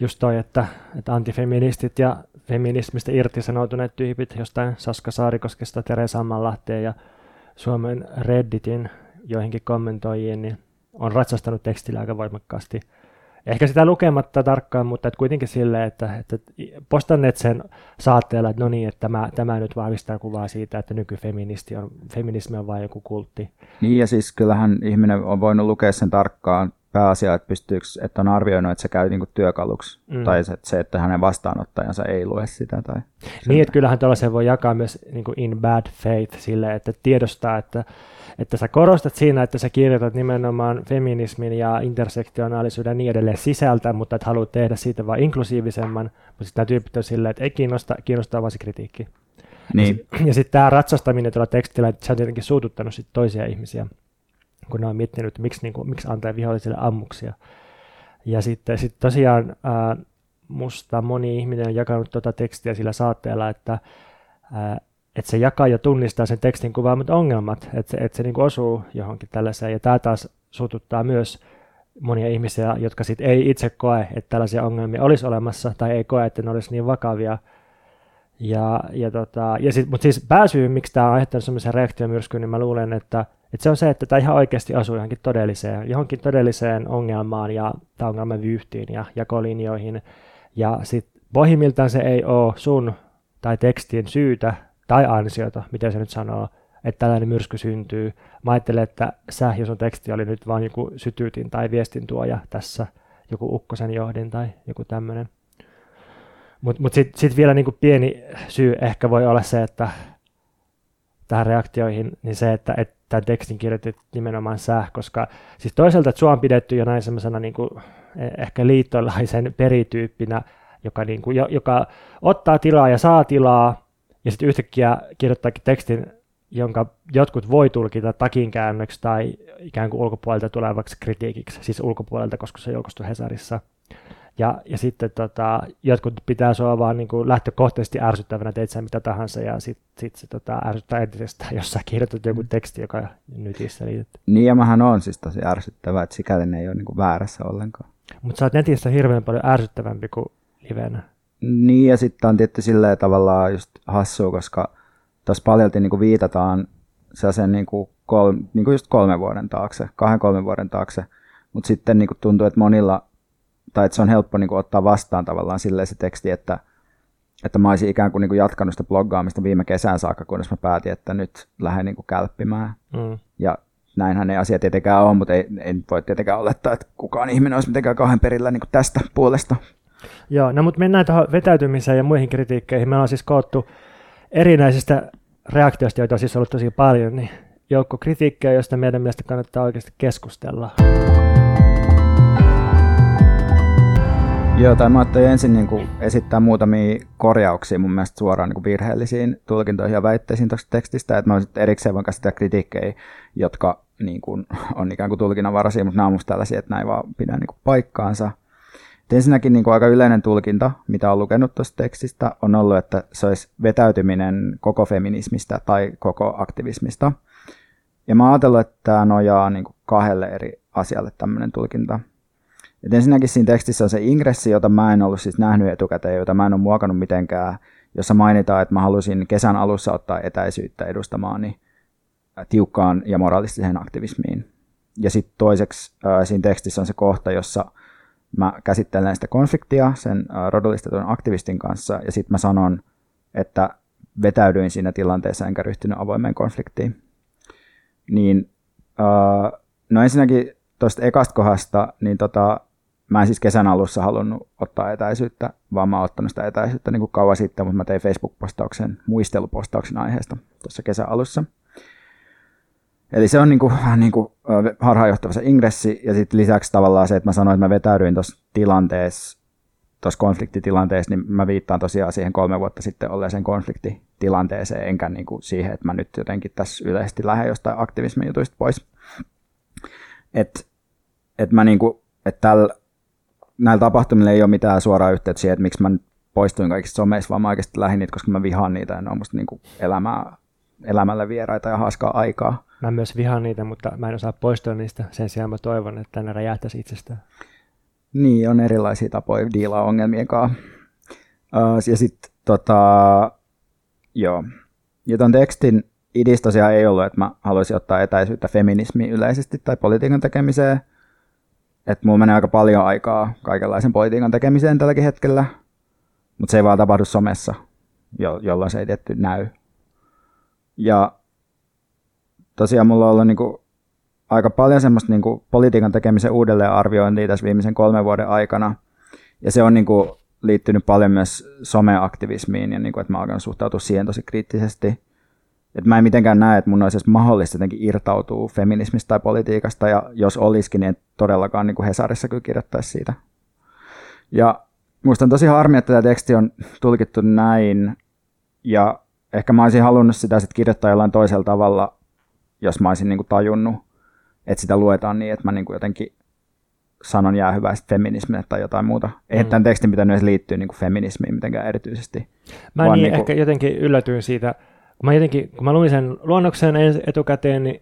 just toi, että, että antifeministit ja feminismistä irtisanoutuneet tyypit jostain Saska Saarikoskesta, Tere Sammanlahteen ja Suomen Redditin joihinkin kommentoijiin, niin on ratsastanut tekstillä aika voimakkaasti. Ehkä sitä lukematta tarkkaan, mutta että kuitenkin silleen, että, että postanneet sen saatteella, että no niin, että tämä, tämä nyt vahvistaa kuvaa siitä, että nykyfeministi on, feminismi on vain joku kultti. Niin ja siis kyllähän ihminen on voinut lukea sen tarkkaan pääasia, että, pystyykö, että on arvioinut, että se käy niin kuin työkaluksi, mm. tai se, se, että hänen vastaanottajansa ei lue sitä. Tai niin, että kyllähän tällaisen voi jakaa myös niin kuin in bad faith sille, että tiedostaa, että, että sä korostat siinä, että sä kirjoitat nimenomaan feminismin ja intersektionaalisuuden ja niin edelleen sisältä, mutta että haluat tehdä siitä vain inklusiivisemman, mutta sitten tyypit on silleen, että ei kiinnosta, kiinnostaa vaan se kritiikki. Niin. Ja sitten tämä ratsastaminen tuolla tekstillä, että se on tietenkin suututtanut sit toisia ihmisiä kun ne on miettinyt, että miksi, niin kuin, miksi antaa vihollisille ammuksia. Ja sitten sit tosiaan ää, musta moni ihminen on jakanut tuota tekstiä sillä saatteella, että, ää, että se jakaa ja tunnistaa sen tekstin kuvaamat ongelmat, että se, että se niin kuin osuu johonkin tällaiseen. Ja tämä taas suututtaa myös monia ihmisiä, jotka sit ei itse koe, että tällaisia ongelmia olisi olemassa, tai ei koe, että ne olisi niin vakavia. Ja, ja tota, ja sit, mutta siis pääsyy, miksi tämä on aiheuttanut sellaisen reaktiomyrskyn, niin mä luulen, että et se on se, että tämä ihan oikeasti asuu johonkin todelliseen, johonkin todelliseen ongelmaan ja tämä ongelman vyyhtiin ja jakolinjoihin. Ja sitten pohjimmiltaan se ei ole sun tai tekstin syytä tai ansiota, miten se nyt sanoo, että tällainen myrsky syntyy. Mä ajattelen, että sä ja sun teksti oli nyt vain joku sytyytin tai viestintuoja tässä, joku ukkosen johdin tai joku tämmöinen. Mutta mut, mut sitten sit vielä niinku pieni syy ehkä voi olla se, että tähän reaktioihin, niin se, että, että tämän tekstin kirjoitit nimenomaan sä, koska siis toisaalta, sua on pidetty jo näin semmoisena niin ehkä liittolaisen perityyppinä, joka, niin kuin, joka ottaa tilaa ja saa tilaa, ja sitten yhtäkkiä kirjoittaakin tekstin, jonka jotkut voi tulkita takinkäännöksi tai ikään kuin ulkopuolelta tulevaksi kritiikiksi, siis ulkopuolelta, koska se julkaistu Hesarissa. Ja, ja sitten tota, jotkut pitää sua vaan niin kuin lähtökohtaisesti ärsyttävänä, teit sä mitä tahansa, ja sitten sit se tota, ärsyttää entisestään, <laughs> jos sä kirjoitat joku mm. teksti, joka nyt liityt. Niin, ja mähän on siis tosi ärsyttävä, että sikäli ne ei ole niin kuin väärässä ollenkaan. Mutta sä oot netissä hirveän paljon ärsyttävämpi kuin livenä. Niin, ja sitten on tietty silleen tavallaan just hassua, koska tuossa paljolti niin kuin viitataan sellaisen niin kuin kol, niin kuin just kolme vuoden taakse, kahden kolmen vuoden taakse, mutta sitten niin kuin tuntuu, että monilla tai että se on helppo niin kuin, ottaa vastaan tavallaan silleen se teksti, että, että mä olisin ikään kuin, niin kuin jatkanut sitä bloggaamista viime kesään saakka, kunnes mä päätin, että nyt lähden niin kuin kälppimään. Mm. Ja näinhän ne asiat tietenkään on, mutta ei, ei voi tietenkään olettaa, että kukaan ihminen olisi mitenkään kahden perillä niin kuin tästä puolesta. Joo, no mutta mennään tuohon vetäytymiseen ja muihin kritiikkeihin. Me ollaan siis koottu erinäisistä reaktioista, joita on siis ollut tosi paljon, niin joukko kritiikkejä, joista meidän mielestä kannattaa oikeasti keskustella. Joo, tai mä ajattelin ensin niin kuin esittää muutamia korjauksia mun mielestä suoraan niin kuin virheellisiin tulkintoihin ja väitteisiin tuosta tekstistä, että mä sitten erikseen voin käsittää kritiikkejä, jotka niin kuin, <laughs> on ikään kuin tulkinnanvaraisia, mutta nämä on musta tällaisia, että näin vaan pidä niin kuin paikkaansa. Et ensinnäkin niin kuin aika yleinen tulkinta, mitä on lukenut tuosta tekstistä, on ollut, että se olisi vetäytyminen koko feminismistä tai koko aktivismista. Ja mä ajatellut, että tämä nojaa niin kuin kahdelle eri asialle tämmöinen tulkinta. Et ensinnäkin siinä tekstissä on se ingressi, jota mä en ollut siis nähnyt etukäteen, jota mä en ole muokannut mitenkään, jossa mainitaan, että mä halusin kesän alussa ottaa etäisyyttä edustamaani tiukkaan ja moraalistiseen aktivismiin. Ja sitten toiseksi äh, siinä tekstissä on se kohta, jossa mä käsittelen sitä konfliktia sen äh, rodullistetun aktivistin kanssa, ja sitten mä sanon, että vetäydyin siinä tilanteessa enkä ryhtynyt avoimeen konfliktiin. Niin, äh, no ensinnäkin tuosta ekasta kohdasta, niin tota, mä en siis kesän alussa halunnut ottaa etäisyyttä, vaan mä oon ottanut sitä etäisyyttä niin kuin kauan sitten, mutta mä tein Facebook-postauksen, muistelupostauksen aiheesta tuossa kesän alussa. Eli se on niin kuin, niin kuin harhaanjohtava se ingressi, ja sitten lisäksi tavallaan se, että mä sanoin, että mä vetäydyin tuossa tilanteessa, tuossa konfliktitilanteessa, niin mä viittaan tosiaan siihen kolme vuotta sitten olleeseen konfliktitilanteeseen, enkä niin kuin siihen, että mä nyt jotenkin tässä yleisesti lähden jostain aktivismin jutuista pois. Että et mä niin kuin, että tällä näillä tapahtumilla ei ole mitään suoraa yhteyttä siihen, että miksi mä nyt poistuin kaikista someissa, vaan mä oikeasti lähdin niitä, koska mä vihaan niitä ja ne on musta niin kuin elämää, elämälle vieraita ja haaskaa aikaa. Mä myös vihaan niitä, mutta mä en osaa poistua niistä. Sen sijaan mä toivon, että ne räjähtäisi itsestään. Niin, on erilaisia tapoja diilaa ongelmien kanssa. Ja sitten tota, joo. Ja ton tekstin idis tosiaan ei ollut, että mä haluaisin ottaa etäisyyttä feminismiin yleisesti tai politiikan tekemiseen. Että mulla menee aika paljon aikaa kaikenlaisen politiikan tekemiseen tälläkin hetkellä, mutta se ei vaan tapahdu somessa, jo- jolloin se ei tietty näy. Ja tosiaan mulla on ollut niinku aika paljon semmoista niinku politiikan tekemisen uudelleenarviointia tässä viimeisen kolmen vuoden aikana. Ja se on niinku liittynyt paljon myös someaktivismiin ja niinku, että mä alkanut suhtautua siihen tosi kriittisesti. Et mä en mitenkään näe, että mun olisi mahdollista jotenkin irtautua feminismistä tai politiikasta, ja jos olisikin, niin todellakaan niin kuin Hesarissa kyllä kirjoittaisi siitä. Ja musta on tosi harmi, että tämä teksti on tulkittu näin, ja ehkä mä olisin halunnut sitä sitten kirjoittaa jollain toisella tavalla, jos mä olisin niin kuin tajunnut, että sitä luetaan niin, että mä niin kuin jotenkin sanon jäähyväistä feminismille tai jotain muuta. Eihän mm. tämän tekstin pitänyt edes liittyä niin kuin feminismiin mitenkään erityisesti. Mä niin, niin kuin... ehkä jotenkin yllätyin siitä, mä, jotenkin, kun mä luin sen luonnoksen etukäteen, niin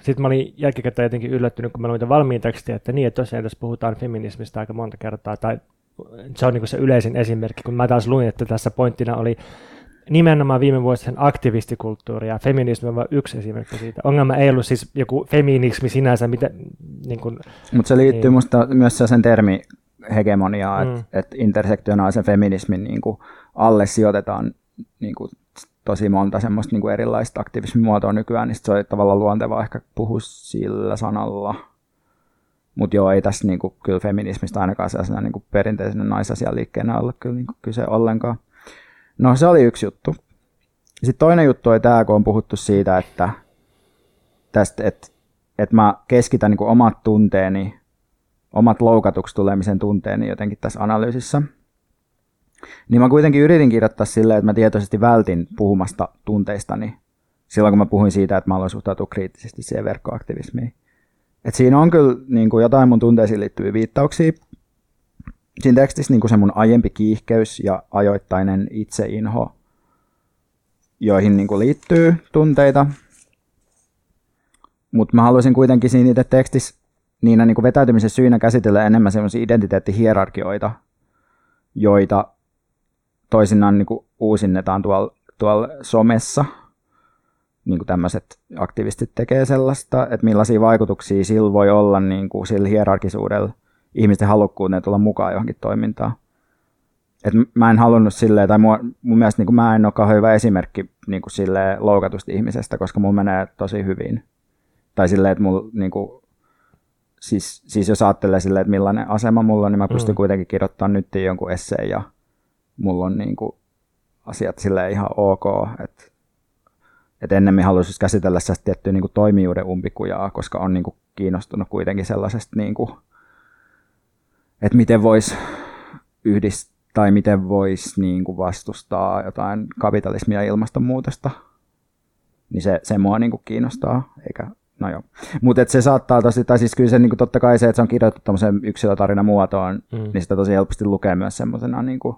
sitten mä olin jälkikäteen jotenkin yllättynyt, kun mä luin valmiin tekstiä, että niin, että tosiaan tässä puhutaan feminismistä aika monta kertaa, tai se on niin se yleisin esimerkki, kun mä taas luin, että tässä pointtina oli nimenomaan viime vuosien aktivistikulttuuri ja feminismi on vain yksi esimerkki siitä. Ongelma ei ollut siis joku feminismi sinänsä, mitä, niin kuin, Mutta se liittyy niin. musta myös sen termi hegemoniaa, mm. että et intersektionaalisen feminismin niin kuin alle sijoitetaan niin kuin tosi monta semmoista niin kuin erilaista aktivismimuotoa nykyään, niin se on tavallaan luontevaa ehkä puhua sillä sanalla. Mutta joo, ei tässä niin kuin, kyllä feminismistä ainakaan sellaisena niin kuin perinteisenä naisasialiikkeenä olla kyllä niin kuin, kyse ollenkaan. No se oli yksi juttu. Sitten toinen juttu oli tämä, kun on puhuttu siitä, että, tästä, että, että mä keskitän niin kuin omat tunteeni, omat loukatuksi tulemisen tunteeni jotenkin tässä analyysissä – niin mä kuitenkin yritin kirjoittaa silleen, että mä tietoisesti vältin puhumasta tunteistani silloin, kun mä puhuin siitä, että mä aloin suhtautua kriittisesti siihen verkkoaktivismiin. Et siinä on kyllä niin kuin jotain mun tunteisiin liittyviä viittauksia. Siinä tekstissä niin kuin se mun aiempi kiihkeys ja ajoittainen itseinho, joihin niin kuin liittyy tunteita. Mutta mä haluaisin kuitenkin siinä itse tekstissä niinä niin kuin vetäytymisen syynä käsitellä enemmän semmoisia identiteettihierarkioita, joita toisinaan niin kuin uusinnetaan tuolla, tuolla somessa. Niin kuin tämmöiset aktivistit tekee sellaista, että millaisia vaikutuksia sillä voi olla niin kuin sillä hierarkisuudella ihmisten halukkuuteen tulla mukaan johonkin toimintaan. Et mä en halunnut silleen, tai mua, mun mielestä niin kuin mä en ole kauhean hyvä esimerkki niin kuin silleen loukatusta ihmisestä, koska mun menee tosi hyvin. Tai silleen, että mulla niin kuin, siis, siis jos ajattelee silleen, että millainen asema mulla on, niin mä pystyn mm. kuitenkin kirjoittamaan nyt jonkun esseen ja mulla on niin kuin asiat sille ihan ok, että et ennemmin haluaisin käsitellä sitä tiettyä niin kuin toimijuuden umpikujaa, koska on niin kuin kiinnostunut kuitenkin sellaisesta, niin kuin, että miten voisi yhdistää tai miten voisi niin kuin vastustaa jotain kapitalismia ja ilmastonmuutosta, niin se, se mua niin kuin kiinnostaa, eikä no joo. Mutta se saattaa tosi, tai siis kyllä se niin kuin, totta kai se, että se on kirjoitettu tämmöiseen yksilötarina muotoon, mm. niin sitä tosi helposti lukee myös semmoisena niin kuin,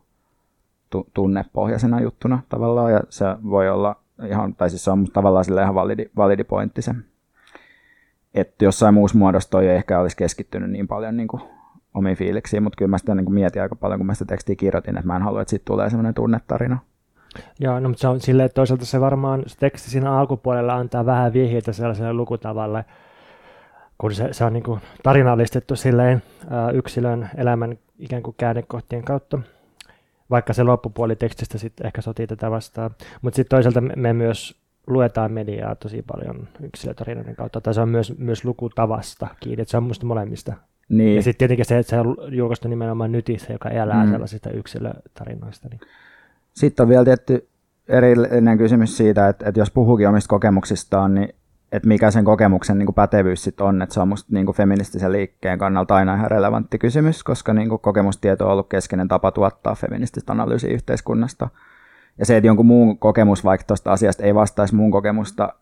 tu- tunnepohjaisena juttuna tavallaan, ja se voi olla ihan, tai siis se on tavallaan sille ihan validi, validi pointti se. Että jossain muussa muodossa toi ei ehkä olisi keskittynyt niin paljon niin kuin omiin fiiliksiin, mutta kyllä mä sitä niin kuin mietin aika paljon, kun mä sitä tekstiä kirjoitin, että mä en halua, että siitä tulee semmoinen tunnetarina. Joo, no, mutta se on silleen, että toisaalta se varmaan se teksti siinä alkupuolella antaa vähän vihjeitä sellaiselle lukutavalle, kun se, se on niin kuin tarinallistettu silleen yksilön elämän ikään kuin käännekohtien kautta, vaikka se loppupuoli tekstistä sitten ehkä sotii tätä vastaan. Mutta sitten toisaalta me, myös luetaan mediaa tosi paljon yksilötarinoiden kautta, tai se on myös, myös lukutavasta kiinni, että se on musta molemmista. Niin. Ja sitten tietenkin se, että se on julkaistu nimenomaan nytissä, joka elää mm. sellaisista yksilötarinoista. Niin. Sitten on vielä tietty erillinen kysymys siitä, että, että jos puhuukin omista kokemuksistaan, niin että mikä sen kokemuksen niin kuin pätevyys sitten on, että se on musta niin kuin feministisen liikkeen kannalta aina ihan relevantti kysymys, koska niin kuin kokemustieto on ollut keskeinen tapa tuottaa feminististä analyysiä yhteiskunnasta. Ja se, että jonkun muun kokemus vaikka tuosta asiasta ei vastaisi mun kokemusta,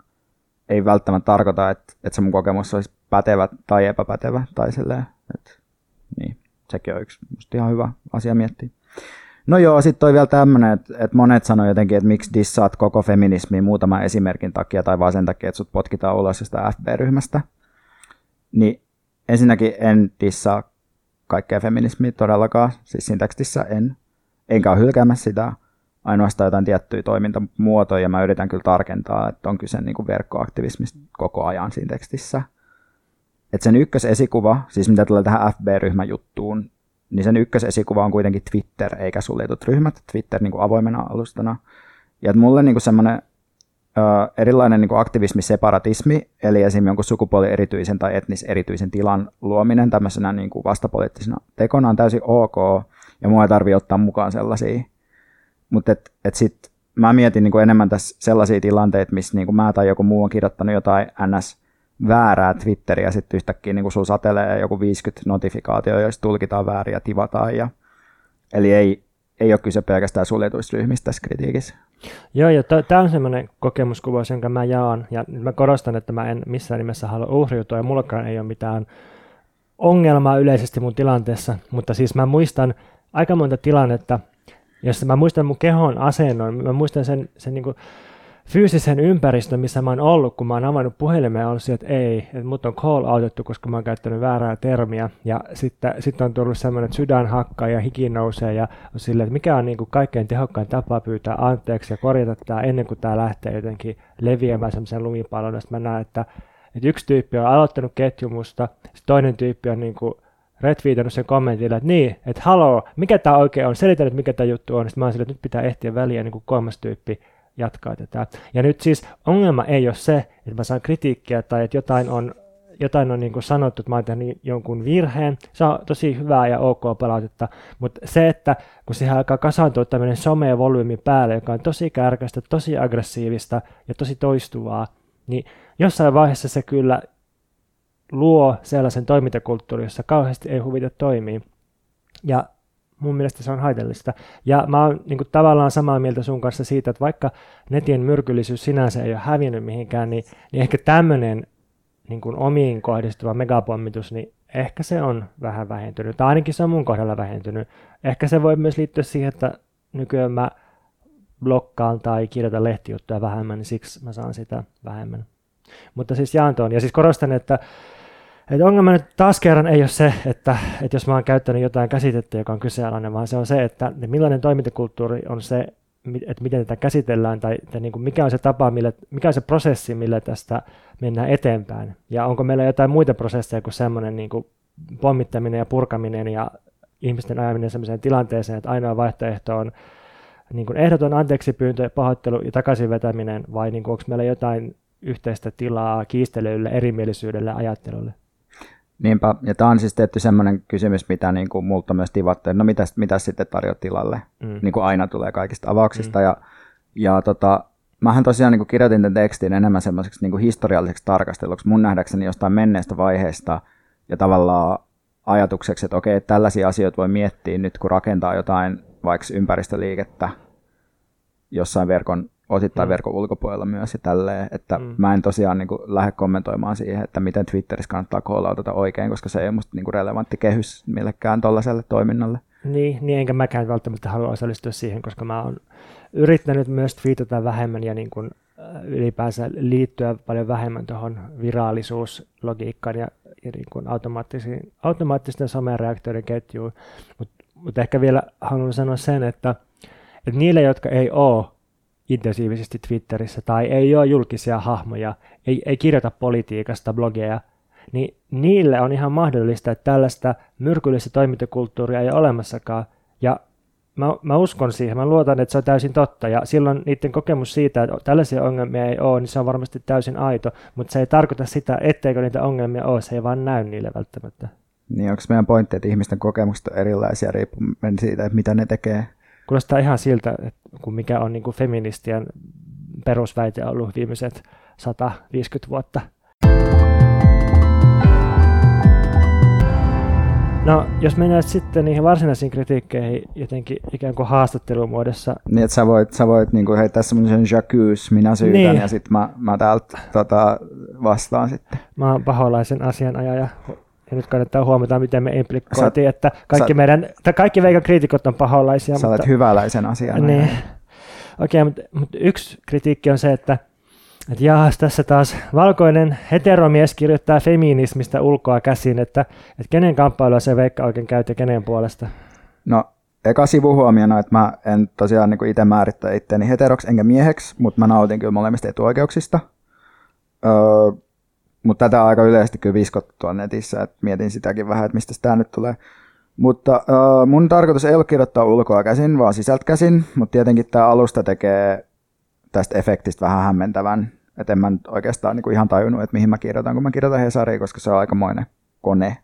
ei välttämättä tarkoita, että, että se mun kokemus olisi pätevä tai epäpätevä. Tai silleen, että, niin, sekin on yksi musta ihan hyvä asia miettiä. No joo, sitten toi vielä tämmöinen, että, että monet sanoo jotenkin, että miksi dissaat koko feminismiin muutaman esimerkin takia tai vaan sen takia, että sut potkitaan ulos jostain FB-ryhmästä. Niin ensinnäkin en dissaa kaikkea feminismiä todellakaan, siis siinä tekstissä en. Enkä ole hylkäämässä sitä, ainoastaan jotain tiettyjä toimintamuotoja, ja mä yritän kyllä tarkentaa, että on kyse niin kuin verkkoaktivismista koko ajan siinä tekstissä. Että sen ykkösesikuva, siis mitä tulee tähän FB-ryhmän juttuun, niin sen ykkösesikuva on kuitenkin Twitter eikä suljetut ryhmät, Twitter niin kuin avoimena alustana. Ja että mulle niin semmoinen erilainen niin aktivismi-separatismi, eli esimerkiksi jonkun sukupuoli-erityisen tai etnis-erityisen tilan luominen tämmöisenä niin kuin vastapoliittisena tekona on täysin ok, ja mua ei tarvitse ottaa mukaan sellaisia. Mutta et, et sit mä mietin niin kuin enemmän tässä sellaisia tilanteita, missä niin kuin mä tai joku muu on kirjoittanut jotain ns väärää Twitteriä sitten yhtäkkiä niin sulla satelee joku 50 notifikaatio, joista tulkitaan väärin ja tivataan. Ja, eli ei, ei ole kyse pelkästään suljetuista ryhmistä tässä kritiikissä. Joo, ja tämä on semmoinen kokemuskuvaus, jonka mä jaan, ja mä korostan, että mä en missään nimessä halua uhriutua, ja mullakaan ei ole mitään ongelmaa yleisesti mun tilanteessa, mutta siis mä muistan aika monta tilannetta, jossa mä muistan mun kehon asennon, mä muistan sen, sen niin kuin, fyysisen ympäristön, missä mä oon ollut, kun mä oon avannut puhelimen ja ollut että ei, että mut on call outettu, koska mä oon käyttänyt väärää termiä. Ja sitten sit on tullut semmoinen, että sydän hakkaa ja hiki nousee ja on silleen, että mikä on niin kuin kaikkein tehokkain tapa pyytää anteeksi ja korjata tämä ennen kuin tämä lähtee jotenkin leviämään semmoisen lumipallon. Sitten mä näen, että, että yksi tyyppi on aloittanut ketjumusta, toinen tyyppi on niin kuin retweetannut sen kommentilla, että niin, että haloo, mikä tämä oikein on, selitä mikä tämä juttu on. Sitten mä oon silleen, että nyt pitää ehtiä väliä niin kuin kolmas tyyppi jatkaa tätä. Ja nyt siis ongelma ei ole se, että mä saan kritiikkiä tai että jotain on, jotain on niin kuin sanottu, että mä oon tehnyt jonkun virheen. Se on tosi hyvää ja ok palautetta, mutta se, että kun siihen alkaa kasaantua tämmöinen some volyymi päälle, joka on tosi kärkästä, tosi aggressiivista ja tosi toistuvaa, niin jossain vaiheessa se kyllä luo sellaisen toimintakulttuurin, jossa kauheasti ei huvita toimia. Ja mun mielestä se on haitallista. Ja mä oon niin kuin, tavallaan samaa mieltä sun kanssa siitä, että vaikka netin myrkyllisyys sinänsä ei ole hävinnyt mihinkään, niin, niin ehkä tämmöinen niin omiin kohdistuva megapommitus, niin ehkä se on vähän vähentynyt. Tai ainakin se on mun kohdalla vähentynyt. Ehkä se voi myös liittyä siihen, että nykyään mä blokkaan tai kirjoitan lehtijuttuja vähemmän, niin siksi mä saan sitä vähemmän. Mutta siis jaan tuon. Ja siis korostan, että et ongelma nyt taas kerran ei ole se, että, että jos mä oon käyttänyt jotain käsitettä, joka on kyseenalainen, vaan se on se, että millainen toimintakulttuuri on se, että miten tätä käsitellään tai että niin kuin mikä on se tapa, millä, mikä on se prosessi, millä tästä mennään eteenpäin. Ja onko meillä jotain muita prosesseja kuin semmoinen niin kuin pommittaminen ja purkaminen ja ihmisten ajaminen sellaiseen tilanteeseen, että ainoa vaihtoehto on niin kuin ehdoton anteeksipyyntö, pahoittelu ja takaisin vetäminen, vai niin kuin onko meillä jotain yhteistä tilaa kiistelylle, erimielisyydelle, ajattelulle? Niinpä, ja tämä on siis tietty semmoinen kysymys, mitä niin kuin multa myös tivattu, no mitä, mitä sitten tarjot tilalle, mm. niin kuin aina tulee kaikista avauksista, mm. ja, ja tota, mähän tosiaan niin kuin kirjoitin tämän tekstin enemmän semmoiseksi niin kuin historialliseksi tarkasteluksi, mun nähdäkseni jostain menneestä vaiheesta, ja tavallaan ajatukseksi, että okei, että tällaisia asioita voi miettiä nyt, kun rakentaa jotain vaikka ympäristöliikettä jossain verkon osittain mm. verkon ulkopuolella myös ja tälleen, että mm. mä en tosiaan niin kuin, lähde kommentoimaan siihen, että miten Twitterissä kannattaa koolautata oikein, koska se ei ole musta niin kuin, relevantti kehys millekään tuollaiselle toiminnalle. Niin, niin, enkä mäkään välttämättä halua osallistua siihen, koska mä oon yrittänyt myös twiitata vähemmän ja niin kuin äh, ylipäänsä liittyä paljon vähemmän tuohon virallisuuslogiikkaan ja, ja niin kuin automaattisiin, automaattisten somereaktioiden ketjuun. Mutta mut ehkä vielä haluan sanoa sen, että, että niille, jotka ei ole intensiivisesti Twitterissä tai ei ole julkisia hahmoja, ei, ei kirjoita politiikasta blogeja, niin niille on ihan mahdollista, että tällaista myrkyllistä toimintakulttuuria ei ole olemassakaan. Ja mä, mä uskon siihen, mä luotan, että se on täysin totta. Ja silloin niiden kokemus siitä, että tällaisia ongelmia ei ole, niin se on varmasti täysin aito. Mutta se ei tarkoita sitä, etteikö niitä ongelmia ole, se ei vaan näy niille välttämättä. Niin onko meidän pointti, että ihmisten kokemukset on erilaisia riippuen siitä, että mitä ne tekee? Kuulostaa ihan siltä, että kun mikä on niin kuin feministien perusväite ollut viimeiset 150 vuotta. No, jos mennään sitten niihin varsinaisiin kritiikkeihin jotenkin ikään kuin haastattelumuodossa. Niin, että sä voit, sä voit niin kuin heittää semmoisen jacuzzi, minä syytän, niin. ja sitten mä, mä täältä tota, vastaan sitten. Mä oon paholaisen asianajaja. Ja nyt kannattaa huomata, miten me implikoitiin, sä, että kaikki, sä, meidän, kaikki veikan kriitikot on paholaisia. Sä mutta, olet hyväläisen asianajaja. Niin. Okei, okay, mutta, mutta yksi kritiikki on se, että että jaas, tässä taas valkoinen heteromies kirjoittaa feminismistä ulkoa käsin, että, että kenen kamppailua se Veikka oikein käyt ja kenen puolesta? No, eka sivuhuomiona, että mä en tosiaan niin itse määrittää itseäni heteroksi enkä mieheksi, mutta mä nautin kyllä molemmista etuoikeuksista. Öö, mutta tätä on aika yleisesti kyllä viskottu netissä, että mietin sitäkin vähän, että mistä tämä nyt tulee. Mutta öö, mun tarkoitus ei ole kirjoittaa ulkoa käsin, vaan sisältä käsin, mutta tietenkin tämä alusta tekee tästä efektistä vähän hämmentävän. Että en mä nyt oikeastaan niin kuin ihan tajunnut, että mihin mä kirjoitan, kun mä kirjoitan Hesariin, koska se on aikamoinen kone.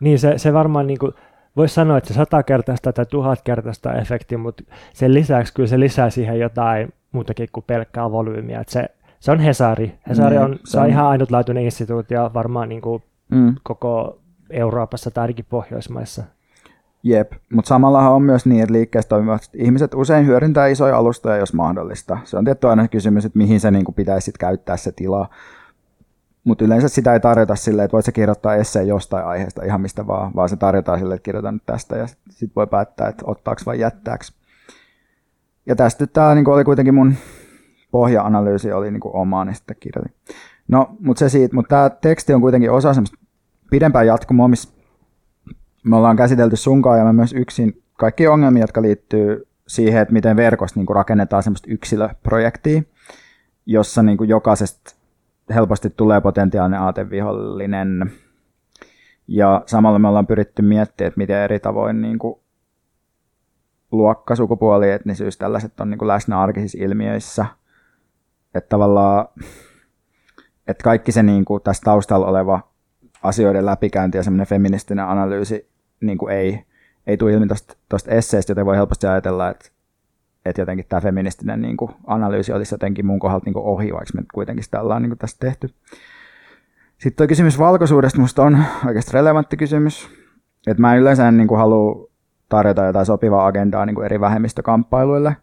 Niin, se, se varmaan niin kuin, voisi sanoa, että se satakertaista tai tuhatkertaista efekti, mutta sen lisäksi kyllä se lisää siihen jotain muutakin kuin pelkkää volyymiä. Että se, se on Hesari. Hesari mm, on, se on ihan ainutlaatuinen instituutio varmaan niin kuin mm. koko Euroopassa tai ainakin Pohjoismaissa. Jep, mutta samallahan on myös niin, että liikkeessä toimivat ihmiset usein hyödyntää isoja alustoja, jos mahdollista. Se on tietty aina kysymys, että mihin se niin kuin pitäisi sit käyttää se tila. Mutta yleensä sitä ei tarjota silleen, että voit sä kirjoittaa esseen jostain aiheesta ihan mistä vaan, vaan se tarjotaan silleen, että kirjoitan nyt tästä ja sitten sit voi päättää, että ottaako vai jättääks. Ja tästä tämä niin oli kuitenkin mun pohja-analyysi oli niin kuin oma, niin sitten kirjoitin. No, mutta se siitä, mutta tämä teksti on kuitenkin osa semmoista pidempää jatkumoa, missä me ollaan käsitelty sunkaan ja mä myös yksin kaikki ongelmia, jotka liittyy siihen, että miten verkosta niin kuin rakennetaan semmoista yksilöprojektia, jossa niin kuin jokaisesta helposti tulee potentiaalinen aatevihollinen. Ja samalla me ollaan pyritty miettimään, että miten eri tavoin niin kuin luokka, sukupuoli, etnisyys, tällaiset on niin kuin läsnä arkisissa ilmiöissä. Että tavallaan, että kaikki se niin kuin tässä taustalla oleva asioiden läpikäynti ja semmoinen feministinen analyysi niin kuin ei, ei tule ilmi tuosta esseestä, joten voi helposti ajatella, että, että jotenkin tämä feministinen niin kuin analyysi olisi jotenkin mun kohdalta niin kuin ohi, vaikka me kuitenkin sitä ollaan niin kuin tästä tehty. Sitten tuo kysymys valkoisuudesta musta on oikeasti relevantti kysymys. Että mä yleensä en niin kuin halua tarjota jotain sopivaa agendaa niin kuin eri vähemmistökamppailuille.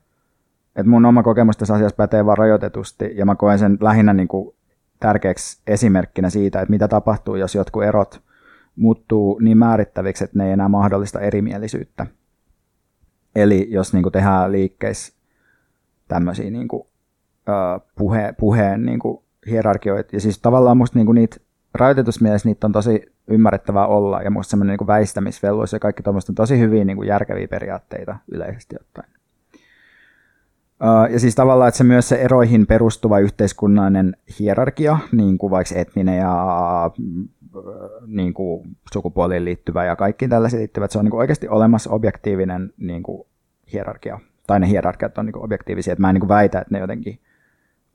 Että mun oma kokemus tässä asiassa pätee vaan rajoitetusti, ja mä koen sen lähinnä niin kuin tärkeäksi esimerkkinä siitä, että mitä tapahtuu, jos jotkut erot muuttuu niin määrittäviksi, että ne ei enää mahdollista erimielisyyttä. Eli jos niin kuin tehdään liikkeissä tämmöisiä niin kuin, uh, puhe, puheen niin kuin hierarkioita, ja siis tavallaan musta niin kuin niitä rajoitetusmielessä niitä on tosi ymmärrettävää olla, ja musta semmoinen niin väistämisvelvollisuus ja kaikki tuommoista on tosi hyviä niin kuin järkeviä periaatteita yleisesti ottaen. Uh, ja siis tavallaan, että se myös se eroihin perustuva yhteiskunnallinen hierarkia, niin kuin vaikka etninen ja niin kuin sukupuoliin liittyvä ja kaikki tällaiset liittyvät, se on niin kuin oikeasti olemassa objektiivinen niin kuin hierarkia. Tai ne hierarkiat on niin kuin objektiivisia, että mä en niin kuin väitä, että ne jotenkin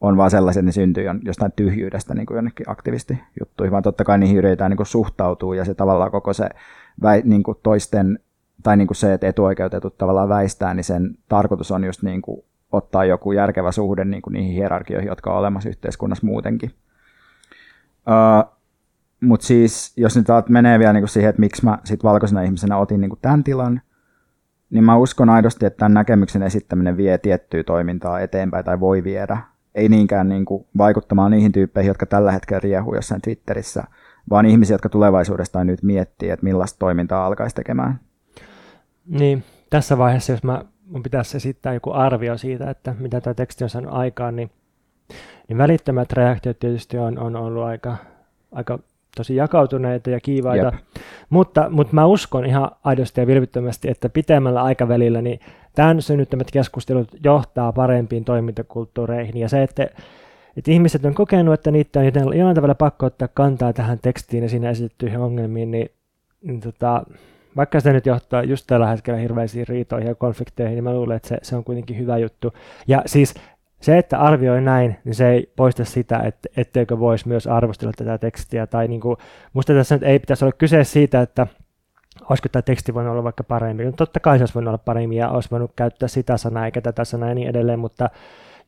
on vaan sellaisia, että ne syntyy jostain tyhjyydestä niin kuin jonnekin aktivisti juttuihin, vaan totta kai niihin yritetään niin kuin suhtautua ja se tavallaan koko se väi, niin kuin toisten, tai niin kuin se, että etuoikeutetut tavallaan väistää, niin sen tarkoitus on just niin kuin ottaa joku järkevä suhde niin kuin niihin hierarkioihin, jotka on olemassa yhteiskunnassa muutenkin. Uh, mutta siis, jos nyt menee vielä niinku siihen, että miksi mä sit valkoisena ihmisenä otin niinku tämän tilan, niin mä uskon aidosti, että tämän näkemyksen esittäminen vie tiettyä toimintaa eteenpäin tai voi viedä. Ei niinkään niin kuin vaikuttamaan niihin tyyppeihin, jotka tällä hetkellä riehuu jossain Twitterissä, vaan ihmisiä, jotka tulevaisuudesta nyt miettii, että millaista toimintaa alkaisi tekemään. Niin, tässä vaiheessa, jos mä, mun pitäisi esittää joku arvio siitä, että mitä tämä teksti on saanut aikaan, niin, niin välittömät reaktiot tietysti on, on ollut aika, aika tosi jakautuneita ja kiivaita, Jep. mutta, mutta mä uskon ihan aidosti ja vilpittömästi, että pitemmällä aikavälillä niin tämän synnyttämät keskustelut johtaa parempiin toimintakulttuureihin ja se, että, että ihmiset on kokenut, että niitä on jollain tavalla pakko ottaa kantaa tähän tekstiin ja siinä esitettyihin ongelmiin, niin, niin tota, vaikka se nyt johtaa just tällä hetkellä hirveisiin riitoihin ja konflikteihin, niin mä luulen, että se, se on kuitenkin hyvä juttu. Ja siis se, että arvioi näin, niin se ei poista sitä, että etteikö voisi myös arvostella tätä tekstiä. Tai niin kuin, musta tässä nyt ei pitäisi olla kyse siitä, että olisiko tämä teksti voinut olla vaikka parempi. No, totta kai se olisi voinut olla paremmin ja olisi voinut käyttää sitä sanaa eikä tätä sanaa ja niin edelleen, mutta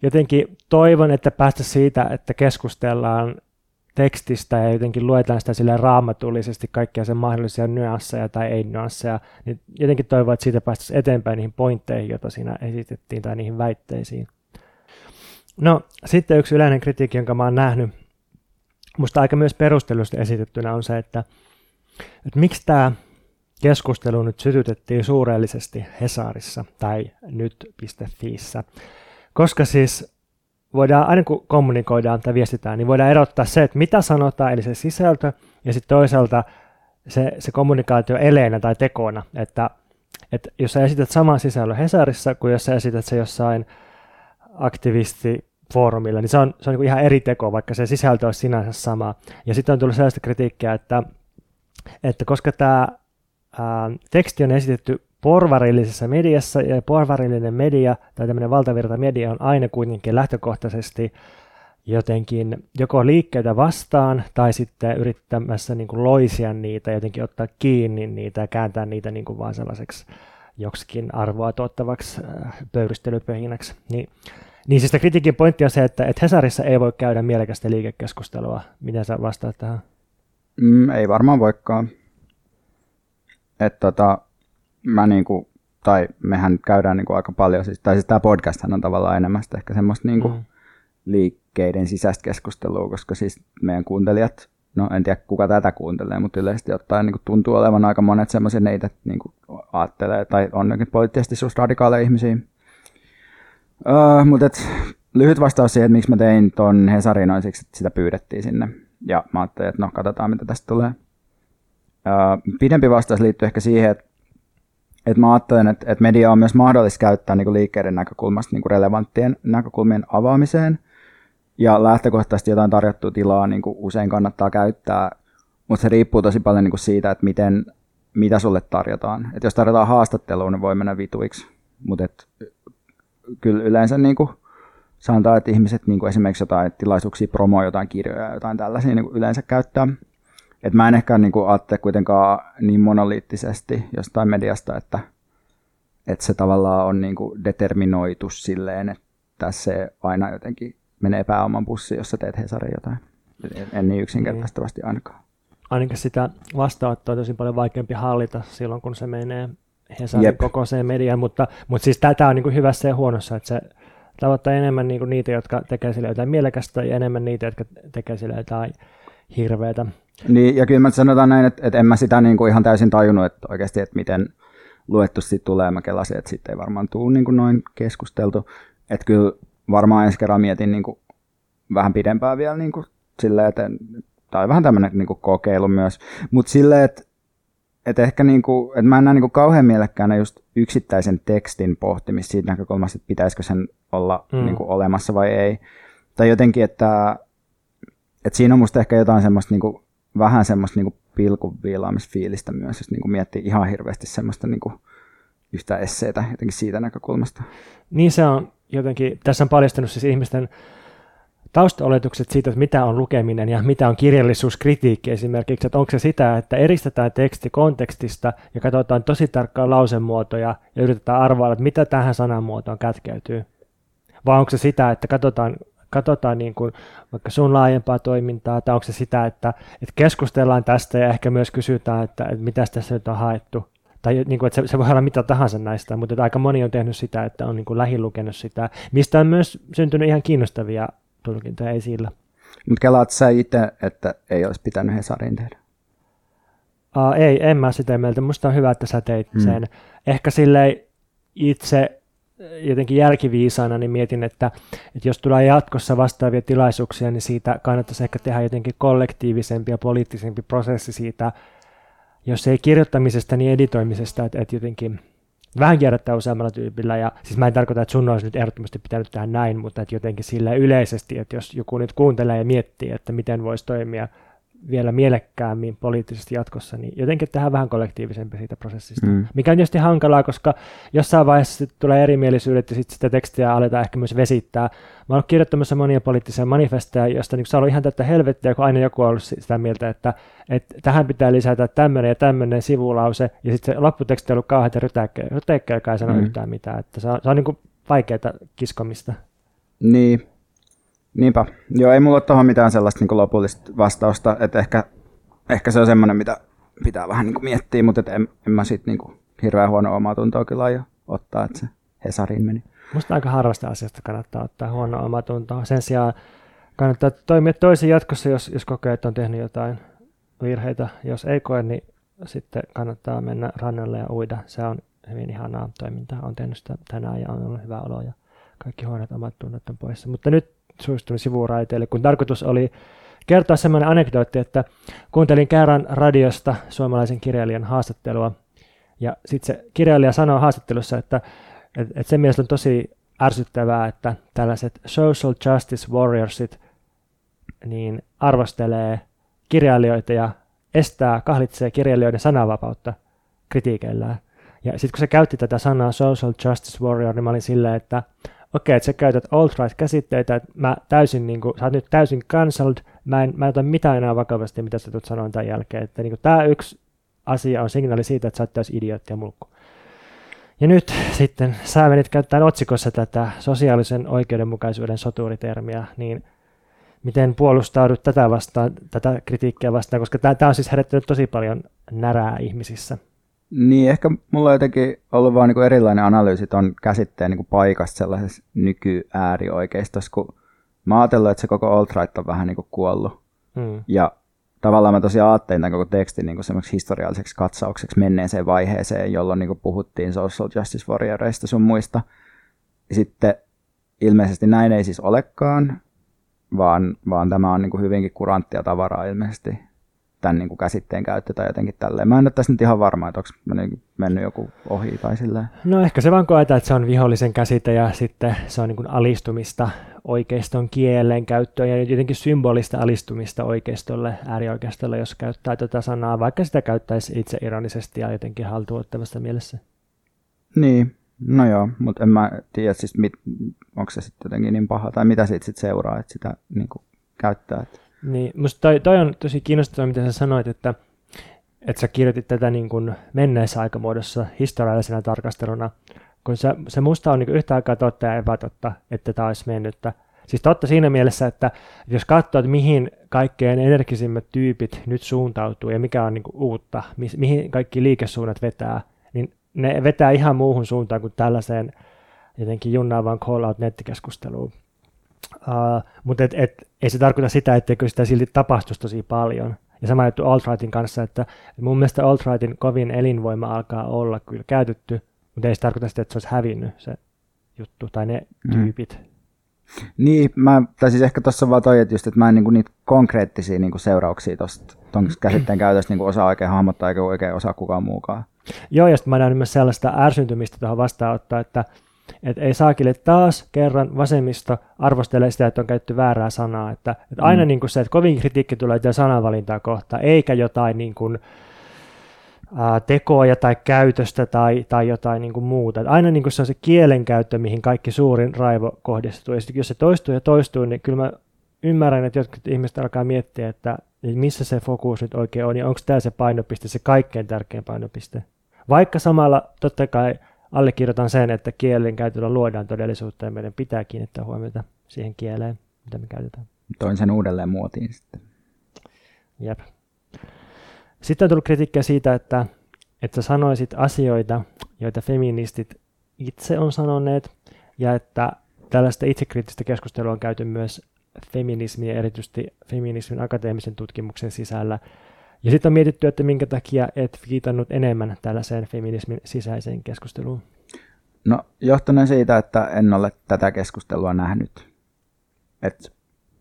jotenkin toivon, että päästä siitä, että keskustellaan tekstistä ja jotenkin luetaan sitä sille raamatullisesti kaikkia sen mahdollisia nyansseja tai ei nyansseja, niin jotenkin toivon, että siitä päästäisiin eteenpäin niihin pointteihin, joita siinä esitettiin tai niihin väitteisiin. No, sitten yksi yleinen kritiikki, jonka mä oon nähnyt, musta aika myös perustelusti esitettynä on se, että, että miksi tämä keskustelu nyt sytytettiin suurellisesti Hesarissa tai nyt.fiissä. Koska siis voidaan, aina kun kommunikoidaan tai viestitään, niin voidaan erottaa se, että mitä sanotaan, eli se sisältö, ja sitten toisaalta se, se kommunikaatio eleenä tai tekona, että, että jos sä esität saman sisällön Hesarissa kuin jos sä esität se jossain aktivistifoorumilla, niin se on, se on niin ihan eri teko, vaikka se sisältö olisi sinänsä sama. Ja sitten on tullut sellaista kritiikkiä, että, että koska tämä teksti on esitetty porvarillisessa mediassa, ja porvarillinen media tai tämmöinen valtavirta media on aina kuitenkin lähtökohtaisesti jotenkin joko liikkeitä vastaan tai sitten yrittämässä niin kuin loisia niitä, jotenkin ottaa kiinni niitä ja kääntää niitä niin kuin vaan sellaiseksi joksikin arvoa tuottavaksi pöyristelypöhinäksi. Niin, niin siis kritiikin pointti on se, että, että Hesarissa ei voi käydä mielekästä liikekeskustelua. Miten sä vastaat tähän? Mm, ei varmaan voikaan. Että tota, mä niinku, tai mehän käydään niinku aika paljon, siis, tai siis tämä podcast on tavallaan enemmän ehkä semmoista niinku mm. liikkeiden sisäistä keskustelua, koska siis meidän kuuntelijat, no en tiedä kuka tätä kuuntelee, mutta yleisesti ottaen niin tuntuu olevan aika monet semmoisia neitä, niin ajattelee, tai on poliittisesti susta radikaaleja ihmisiä. Uh, mutta et, lyhyt vastaus siihen, että miksi mä tein ton Hesarin on siksi, että sitä pyydettiin sinne. Ja mä ajattelin, että no katsotaan mitä tästä tulee. Uh, pidempi vastaus liittyy ehkä siihen, että et mä ajattelen, että, että media on myös mahdollista käyttää niin liikkeiden näkökulmasta niin relevanttien näkökulmien avaamiseen. Ja lähtökohtaisesti jotain tarjottua tilaa niin usein kannattaa käyttää, mutta se riippuu tosi paljon niin siitä, että miten, mitä sulle tarjotaan. Et jos tarjotaan haastattelua, niin voi mennä vituiksi. Mutta kyllä yleensä niin kuin, sanotaan, että ihmiset niin kuin esimerkiksi jotain tilaisuuksia promoa jotain kirjoja ja jotain tällaisia niin yleensä käyttää. Et mä en ehkä niin kuin, ajattele kuitenkaan niin monoliittisesti jostain mediasta, että, että se tavallaan on niin kuin determinoitu silleen, että se aina jotenkin menee pääoman pussiin, jos sä teet Hesarin jotain. En, en niin yksinkertaisesti ainakaan. Ainakin sitä vastaanottoa on tosi paljon vaikeampi hallita silloin, kun se menee Hesarin Jep. kokoiseen mediaan, mutta, mutta siis tämä on niin kuin hyvässä ja huonossa, että se tavoittaa enemmän niin kuin niitä, jotka tekee sille jotain mielekästä ja enemmän niitä, jotka tekee sille jotain hirveätä. Niin, ja kyllä mä sanotaan näin, että, että en mä sitä niin kuin ihan täysin tajunnut, että oikeasti, että miten luettu sitten tulee. Mä kelasin, että sitten ei varmaan tule niin kuin noin keskusteltu. Että kyllä varmaan ensi kerran mietin niin kuin vähän pidempään vielä niin kuin silleen, että, tai vähän tämmöinen niin kuin kokeilu myös. Mutta silleen, että, että ehkä niin kuin, että mä en näe niin kuin kauhean mielekkäänä just yksittäisen tekstin pohtimista siitä näkökulmasta, että pitäisikö sen olla mm. niin kuin olemassa vai ei. Tai jotenkin, että, että siinä on musta ehkä jotain semmoista niin kuin vähän semmoista niin pilkun viilaamisfiilistä myös, jos niin kuin miettii ihan hirveästi semmoista niin kuin yhtä esseitä jotenkin siitä näkökulmasta. Niin se on jotenkin, tässä on paljastunut siis ihmisten taustaoletukset siitä, että mitä on lukeminen ja mitä on kirjallisuuskritiikki esimerkiksi, että onko se sitä, että eristetään teksti kontekstista ja katsotaan tosi tarkkaan lausemuotoja ja yritetään arvailla, että mitä tähän sanamuotoon kätkeytyy. Vai onko se sitä, että katsotaan katsotaan niin kuin vaikka sun laajempaa toimintaa, tai onko se sitä, että, että keskustellaan tästä ja ehkä myös kysytään, että, että mitä tässä nyt on haettu, tai niin kuin, että se, se voi olla mitä tahansa näistä, mutta että aika moni on tehnyt sitä, että on niin kuin lähilukenut sitä, mistä on myös syntynyt ihan kiinnostavia tulkintoja esillä. Mutta kelaat sä itse, että ei olisi pitänyt Hesarin tehdä? Uh, ei, en mä sitä mieltä. Musta on hyvä, että sä teit mm. sen. Ehkä silleen itse jotenkin jälkiviisaana niin mietin, että, että jos tulee jatkossa vastaavia tilaisuuksia, niin siitä kannattaisi ehkä tehdä jotenkin kollektiivisempi ja poliittisempi prosessi siitä, jos ei kirjoittamisesta, niin editoimisesta, että, että jotenkin vähän kierrättää useammalla tyypillä. Ja siis mä en tarkoita, että sun olisi nyt ehdottomasti pitänyt tehdä näin, mutta että jotenkin sillä yleisesti, että jos joku nyt kuuntelee ja miettii, että miten voisi toimia vielä mielekkäämmin poliittisesti jatkossa, niin jotenkin tehdään vähän kollektiivisempi siitä prosessista. Mm. Mikä on tietysti hankalaa, koska jossain vaiheessa tulee erimielisyydet ja sitten sitä tekstiä aletaan ehkä myös vesittää. Mä oon kirjoittamassa monia poliittisia manifesteja, josta niin on ihan tätä helvettiä, kun aina joku on ollut sitä mieltä, että, että tähän pitää lisätä tämmöinen ja tämmöinen sivulause, ja sitten se lopputeksti on ollut kauhean ryteikkä, joka ei sano mm. yhtään mitään. Että se on, se on niin vaikeaa kiskomista. Niin, Niinpä. Joo, ei mulla ole tuohon mitään sellaista niin lopullista vastausta, että ehkä, ehkä se on semmoinen, mitä pitää vähän niin miettiä, mutta et en, en mä siitä niin hirveän huono omaa tuntoa kyllä jo ottaa, että se Hesarin meni. Musta aika harvasta asiasta kannattaa ottaa huono omaa tuntoa. Sen sijaan kannattaa toimia toisin jatkossa, jos, jos kokee, että on tehnyt jotain virheitä. Jos ei koe, niin sitten kannattaa mennä rannalle ja uida. Se on hyvin ihanaa toimintaa. On tehnyt sitä tänään ja on ollut hyvä olo ja kaikki huonot omat tunnot on poissa. Mutta nyt suistuin sivuraiteille, kun tarkoitus oli kertoa semmoinen anekdootti, että kuuntelin kerran radiosta suomalaisen kirjailijan haastattelua, ja sitten se kirjailija sanoo haastattelussa, että, että, että se mielestä on tosi ärsyttävää, että tällaiset social justice warriorsit niin arvostelee kirjailijoita ja estää, kahlitsee kirjailijoiden sananvapautta kritiikeillään. Ja sitten kun se käytti tätä sanaa social justice warrior, niin mä olin silleen, että okei, että sä käytät alt-right-käsitteitä, että mä täysin, niin kuin, sä oot nyt täysin cancelled, mä en, mä en ota mitään enää vakavasti, mitä sä tulet sanoa tämän jälkeen. Että niin tämä yksi asia on signaali siitä, että sä oot täysin idiootti ja mulkku. Ja nyt sitten sä menit käyttämään otsikossa tätä sosiaalisen oikeudenmukaisuuden soturitermiä, niin miten puolustaudut tätä vastaan, tätä kritiikkiä vastaan, koska tämä on siis herättänyt tosi paljon närää ihmisissä. Niin, ehkä mulla on jotenkin ollut vaan niin erilainen analyysi ton käsitteen niin paikasta sellaisessa nykyäärioikeistossa, kun mä ajatellut, että se koko alt-right on vähän niin kuin kuollut. Hmm. Ja tavallaan mä tosiaan ajattelin tämän koko tekstin niin semmoiksi historialliseksi katsaukseksi menneeseen vaiheeseen, jolloin niin puhuttiin social justice warrioreista sun muista. Ja sitten ilmeisesti näin ei siis olekaan, vaan, vaan tämä on niin hyvinkin kuranttia tavaraa ilmeisesti tämän niin kuin käsitteen käyttö tai jotenkin tälleen. Mä en ole tässä nyt ihan varma, että onko mennyt joku ohi tai silleen. No ehkä se vaan koetaan, että se on vihollisen käsite ja sitten se on niin kuin alistumista oikeiston kielen käyttöön ja jotenkin symbolista alistumista oikeistolle, äärioikeistolle, jos käyttää tätä sanaa, vaikka sitä käyttäisi itse ironisesti ja jotenkin haltuuttavassa mielessä. Niin, no joo, mutta en mä tiedä, siis mit, onko se sitten jotenkin niin paha tai mitä siitä sitten seuraa, että sitä niin kuin käyttää. Että niin, musta toi, toi on tosi kiinnostavaa, mitä sä sanoit, että, että sä kirjoitit tätä niin kuin menneessä aikamuodossa historiallisena tarkasteluna, kun se, se musta on niin yhtä aikaa totta ja epätotta, että tämä olisi mennyttä. Siis totta siinä mielessä, että jos katsoo, että mihin kaikkein energisimmät tyypit nyt suuntautuu ja mikä on niin uutta, mi, mihin kaikki liikesuunnat vetää, niin ne vetää ihan muuhun suuntaan kuin tällaiseen jotenkin junnaavaan call-out nettikeskusteluun. Uh, mutta et, et, ei se tarkoita sitä, etteikö sitä silti tapahtuisi tosi paljon. Ja sama juttu alt-rightin kanssa, että, mun mielestä alt-rightin kovin elinvoima alkaa olla kyllä käytetty, mutta ei se tarkoita sitä, että se olisi hävinnyt se juttu tai ne mm. tyypit. Niin, mä, tai siis ehkä tuossa vaan toi, että, just, että mä en niinku niitä konkreettisia niinku seurauksia tuosta <clears throat> käsitteen käytöstä niinku osaa oikein hahmottaa, eikä oikein osaa kukaan muukaan. Joo, ja sitten mä näen myös sellaista ärsyntymistä tuohon vastaanottaa, että että ei saakille taas kerran vasemmisto arvostelee sitä, että on käytetty väärää sanaa. Että, että aina mm. niin kuin se, että kovin kritiikki tulee tätä sananvalintaa kohtaan, eikä jotain niin kuin, ää, tekoja tai käytöstä tai, tai jotain niin kuin muuta. Että aina niin kuin se on se kielenkäyttö, mihin kaikki suurin raivo kohdistuu. Ja sitten jos se toistuu ja toistuu, niin kyllä mä ymmärrän, että jotkut ihmiset alkaa miettiä, että missä se fokus nyt oikein on, ja onko tämä se painopiste, se kaikkein tärkein painopiste. Vaikka samalla totta kai allekirjoitan sen, että kielen käytöllä luodaan todellisuutta ja meidän pitää kiinnittää huomiota siihen kieleen, mitä me käytetään. Toin sen uudelleen muotiin sitten. Jep. Sitten on tullut kritiikkiä siitä, että, että sä sanoisit asioita, joita feministit itse on sanoneet, ja että tällaista itsekriittistä keskustelua on käyty myös feminismin ja erityisesti feminismin akateemisen tutkimuksen sisällä. Ja sitten on mietitty, että minkä takia et viitannut enemmän tällaiseen feminismin sisäiseen keskusteluun. No johtuen siitä, että en ole tätä keskustelua nähnyt. Et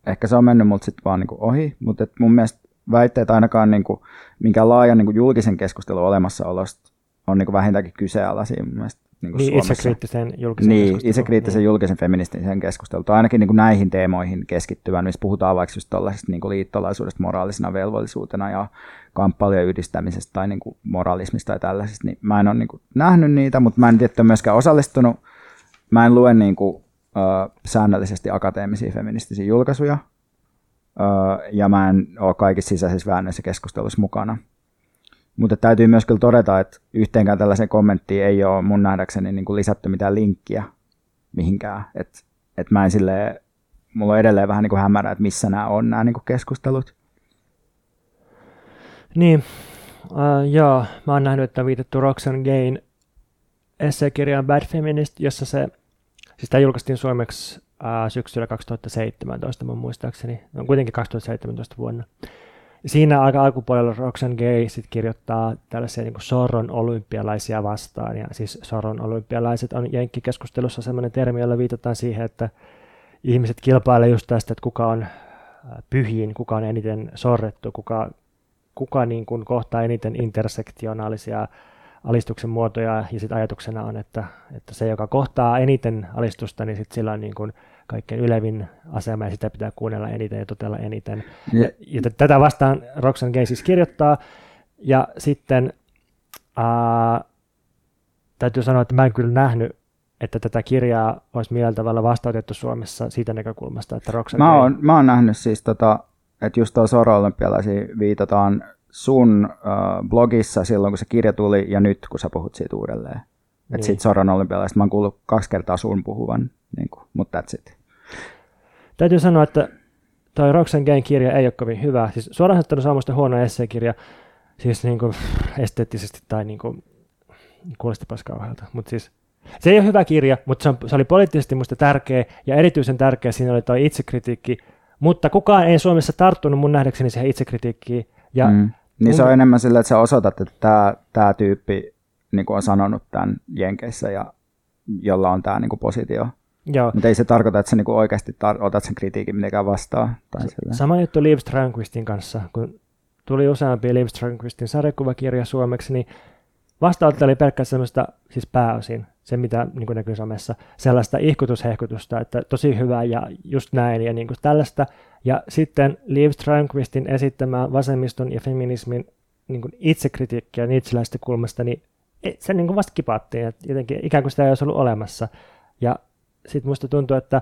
ehkä se on mennyt multa sitten vaan niinku ohi, mutta mun mielestä väitteet ainakaan niinku, minkä laajan niinku julkisen keskustelun olemassaolosta on niinku vähintäänkin kyseenalaisia mun mielestä niin, niin itsekriittisen julkisen Niin, itsekriittisen niin. julkisen feministisen keskustelun. Ainakin niin kuin näihin teemoihin keskittyvän, missä puhutaan vaikka just tuollaisesta niin liittolaisuudesta moraalisena velvollisuutena ja kamppailujen yhdistämisestä tai niin kuin moralismista tai tällaisesta. Niin mä en ole niin kuin nähnyt niitä, mutta mä en tietty myöskään osallistunut. Mä en lue niin kuin, ö, säännöllisesti akateemisia feministisiä julkaisuja, ö, ja mä en ole kaikissa sisäisissä väännöissä keskustelussa mukana. Mutta täytyy myös kyllä todeta, että yhteenkään tällaisen kommenttiin ei ole mun nähdäkseni niin kuin lisätty mitään linkkiä mihinkään. Että et mä en silleen, mulla on edelleen vähän niin kuin hämärä, että missä nämä on nämä niin kuin keskustelut. Niin, uh, joo, mä oon nähnyt, että viitattu Roxanne Gain esseekirjaan Bad Feminist, jossa se, siis tämä julkaistiin suomeksi uh, syksyllä 2017 mun muistaakseni, no kuitenkin 2017 vuonna siinä aika alkupuolella Roxanne Gay sit kirjoittaa tällaisia niin Soron olympialaisia vastaan. Ja siis Soron olympialaiset on jenkkikeskustelussa sellainen termi, jolla viitataan siihen, että ihmiset kilpailevat just tästä, että kuka on äh, pyhiin, kuka on eniten sorrettu, kuka, kuka niin kuin kohtaa eniten intersektionaalisia alistuksen muotoja. Ja sitten ajatuksena on, että, että se, joka kohtaa eniten alistusta, niin sit sillä on niin kuin kaikkein ylevin asema ja sitä pitää kuunnella eniten ja totella eniten. Ja, ja, ja tätä vastaan Roxanne Gay siis kirjoittaa. Ja sitten ää, täytyy sanoa, että mä en kyllä nähnyt, että tätä kirjaa olisi millään tavalla vastautettu Suomessa siitä näkökulmasta, että Roxanne mä Gay... oon, mä oon nähnyt siis, tota, että just tuolla sora-olympialaisiin viitataan sun uh, blogissa silloin, kun se kirja tuli, ja nyt, kun sä puhut siitä uudelleen. Että niin. sit Soron olympialaisista mä oon kuullut kaksi kertaa sun puhuvan, niin kuin, mutta that's it. Täytyy sanoa, että toi Roxanne Gain kirja ei ole kovin hyvä. Siis suoraan sanottuna se on musta huono esseekirja, siis niin kuin esteettisesti tai niin kuin, kuulostipas kauhealta. Mutta siis se ei ole hyvä kirja, mutta se, on, se oli poliittisesti musta tärkeä ja erityisen tärkeä siinä oli toi itsekritiikki, mutta kukaan ei Suomessa tarttunut mun nähdäkseni siihen itsekritiikkiin. Ja mm. Niin se on enemmän sillä, että sä osoitat, että tämä, tämä tyyppi niin on sanonut tämän Jenkeissä ja jolla on tämä niin positio. Joo. Mutta ei se tarkoita, että sä niinku oikeasti tar- otat sen kritiikin mitenkään vastaan. Tai Sama juttu Liv Strömqvistin kanssa. Kun tuli useampi Liv Strömqvistin sarjakuvakirja suomeksi, niin vastaanotto oli pelkkä semmoista, siis pääosin, se mitä niin kuin näkyy somessa, sellaista ihkutushehkutusta, että tosi hyvä ja just näin ja niin kuin tällaista. Ja sitten Liv Strömqvistin esittämä vasemmiston ja feminismin niin kuin itsekritiikkiä niitsiläistä kulmasta, niin se niin kuin vasta kipaattiin, että jotenkin ikään kuin sitä ei olisi ollut olemassa. Ja sitten musta tuntuu, että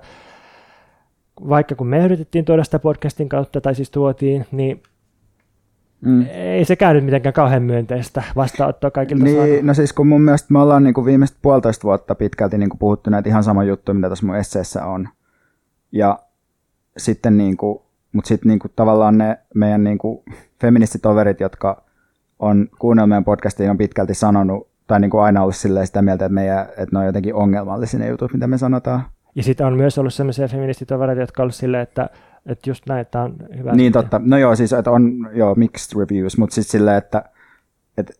vaikka kun me yritettiin tuoda sitä podcastin kautta, tai siis tuotiin, niin Mm. Ei se käynyt mitenkään kauhean myönteistä vastaanottoa kaikilta niin, saada. No siis kun mun mielestä me ollaan niin kuin viimeiset puolitoista vuotta pitkälti niin kuin puhuttu näitä ihan sama juttu, mitä tässä mun esseessä on. Ja sitten niin kuin, mutta sitten niin kuin tavallaan ne meidän niin kuin feministitoverit, jotka on kuunnellut meidän podcastiin, on pitkälti sanonut tai niin kuin aina ollut sitä mieltä, että, meidän, että ne on jotenkin ongelmallisia ne jutut, mitä me sanotaan. Ja sitten on myös ollut sellaisia feministitovereita, jotka on ollut silleen, että, että just näin, että on hyvä. Niin totta. No joo, siis että on joo, mixed reviews, mutta sitten silleen, että, että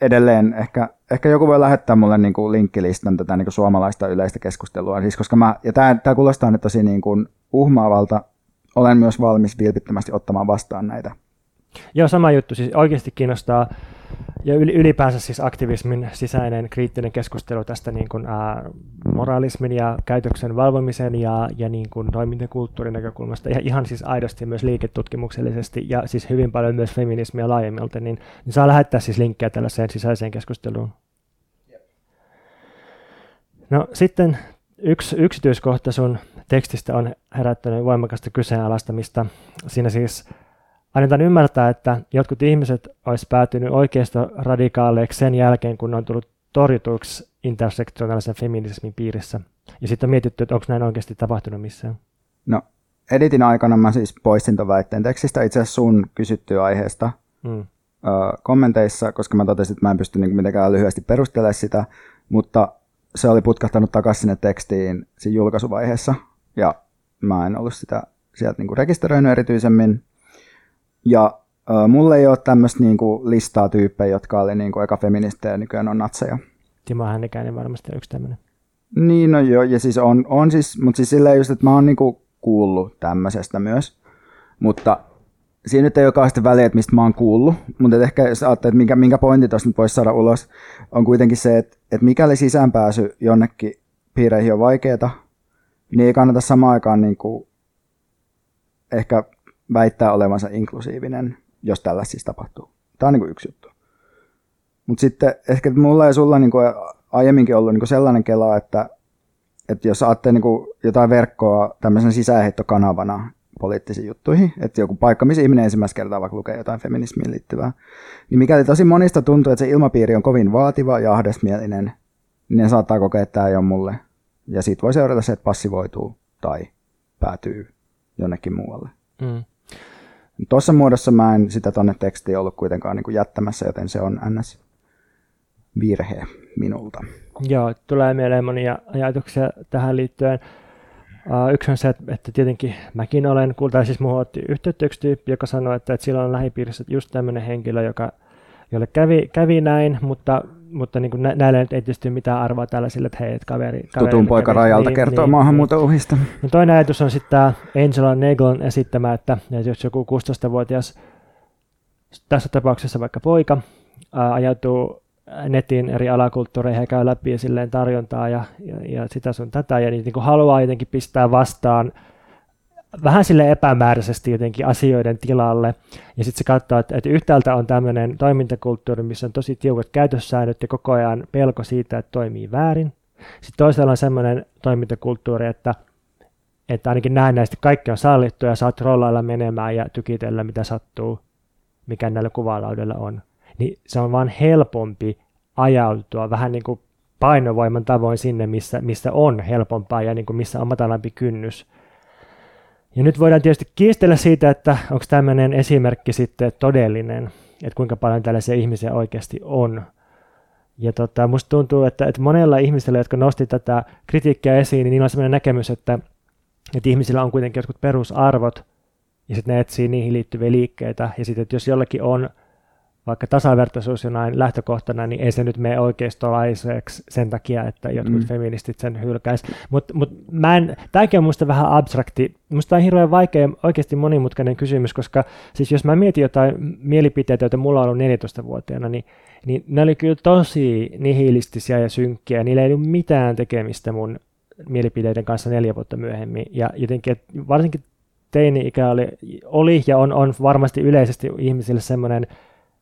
edelleen ehkä, ehkä joku voi lähettää mulle niin kuin linkkilistan tätä niin kuin suomalaista yleistä keskustelua. Siis koska mä, ja tämä, tämä kuulostaa nyt tosi niin kuin uhmaavalta. Olen myös valmis vilpittömästi ottamaan vastaan näitä. Joo, sama juttu. Siis oikeasti kiinnostaa ja ylipäänsä siis aktivismin sisäinen kriittinen keskustelu tästä niin kuin, ää, moralismin ja käytöksen valvomisen ja, ja niin kuin toimintakulttuurin näkökulmasta ja ihan siis aidosti myös liiketutkimuksellisesti ja siis hyvin paljon myös feminismiä laajemmilta, niin, niin saa lähettää siis linkkejä tällaiseen sisäiseen keskusteluun. No sitten yksi yksityiskohta sun tekstistä on herättänyt voimakasta kyseenalaistamista. Siinä siis Annetaan ymmärtää, että jotkut ihmiset olisi päätynyt oikeisto radikaaleiksi sen jälkeen, kun ne on tullut torjutuiksi intersektionaalisen feminismin piirissä. Ja sitten on mietitty, että onko näin oikeasti tapahtunut missään. No, editin aikana mä siis poistin tuon väitteen tekstistä itse asiassa sun kysyttyä aiheesta. Mm. kommenteissa, koska mä totesin, että mä en pysty niin mitenkään lyhyesti perustelemaan sitä, mutta se oli putkahtanut takaisin sinne tekstiin siinä julkaisuvaiheessa, ja mä en ollut sitä sieltä niin rekisteröinyt erityisemmin. Ja äh, mulle ei ole tämmöistä niin listaa tyyppejä, jotka oli niin kuin eka feministejä ja nykyään on natseja. Timo Hännikäinen varmasti yksi tämmöinen. Niin, no joo, ja siis on, on siis, mutta siis silleen just, että mä oon niinku kuullut tämmöisestä myös, mutta siinä nyt ei ole kauheasti väliä, että mistä mä oon kuullut, mutta ehkä jos ajattelee, että minkä, minkä pointti tuosta nyt voisi saada ulos, on kuitenkin se, että, että mikäli sisäänpääsy jonnekin piireihin on vaikeaa, niin ei kannata samaan aikaan niin kuin ehkä väittää olevansa inklusiivinen, jos tällä siis tapahtuu. Tämä on niin kuin yksi juttu. Mutta sitten ehkä mulla ja sulla niin kuin aiemminkin ollut niin kuin sellainen kela, että, että jos saatte niin jotain verkkoa tämmöisen sisäänheittokanavana poliittisiin juttuihin, että joku paikka, missä ihminen ensimmäistä kertaa vaikka lukee jotain feminismiin liittyvää, niin mikäli tosi monista tuntuu, että se ilmapiiri on kovin vaativa ja ahdesmielinen, niin ne saattaa kokea, että tämä ei ole mulle. Ja siitä voi seurata se, että passivoituu tai päätyy jonnekin muualle. Mm. Tuossa muodossa mä en sitä tonne tekstiin ollut kuitenkaan niin kuin jättämässä, joten se on ns. virhe minulta. Joo, tulee mieleen monia ajatuksia tähän liittyen. Uh, yksi on se, että, tietenkin mäkin olen, tai siis muuhun otti yhteyttä yksi tyyppi, joka sanoi, että, että sillä on lähipiirissä just tämmöinen henkilö, joka, jolle kävi, kävi näin, mutta, mutta niin kuin nä, näille ei tietysti mitään arvoa tällaisille, että hei, että kaveri... kaveri Tutun poika rajalta niin, kertoo niin, maahanmuuton niin. uhista. No toinen ajatus on sitten tämä Angela Naglon esittämä, että jos joku 16-vuotias, tässä tapauksessa vaikka poika, ää, ajautuu netin eri alakulttuureihin ja käy läpi ja silleen tarjontaa ja, ja, ja sitä sun tätä ja niin, niin kuin haluaa jotenkin pistää vastaan vähän sille epämääräisesti jotenkin asioiden tilalle. Ja sitten se katsoo, että, että yhtäältä on tämmöinen toimintakulttuuri, missä on tosi tiukat käytössäännöt ja koko ajan pelko siitä, että toimii väärin. Sitten toisaalta on semmoinen toimintakulttuuri, että, että ainakin näistä kaikki on sallittu ja saat rollailla menemään ja tykitellä mitä sattuu, mikä näillä kuvalaudoilla on niin se on vaan helpompi ajautua vähän niin kuin painovoiman tavoin sinne, missä, missä on helpompaa ja niin kuin missä on matalampi kynnys. Ja nyt voidaan tietysti kiistellä siitä, että onko tämmöinen esimerkki sitten todellinen, että kuinka paljon tällaisia ihmisiä oikeasti on. Ja tota, musta tuntuu, että, että monella ihmisellä, jotka nosti tätä kritiikkiä esiin, niin niillä on sellainen näkemys, että, että ihmisillä on kuitenkin jotkut perusarvot, ja sitten ne etsii niihin liittyviä liikkeitä, ja sitten, että jos jollakin on vaikka tasavertaisuus näin lähtökohtana, niin ei se nyt mene oikeistolaiseksi sen takia, että jotkut mm. feministit sen hylkäis. Mutta mut mä en, tämäkin on minusta vähän abstrakti. Minusta tämä on hirveän vaikea, oikeasti monimutkainen kysymys, koska siis jos mä mietin jotain mielipiteitä, joita mulla on ollut 14-vuotiaana, niin, niin ne oli kyllä tosi nihilistisiä ja synkkiä. Niillä ei ollut mitään tekemistä mun mielipiteiden kanssa neljä vuotta myöhemmin. Ja jotenkin, varsinkin teini-ikä oli, oli ja on, on varmasti yleisesti ihmisille semmoinen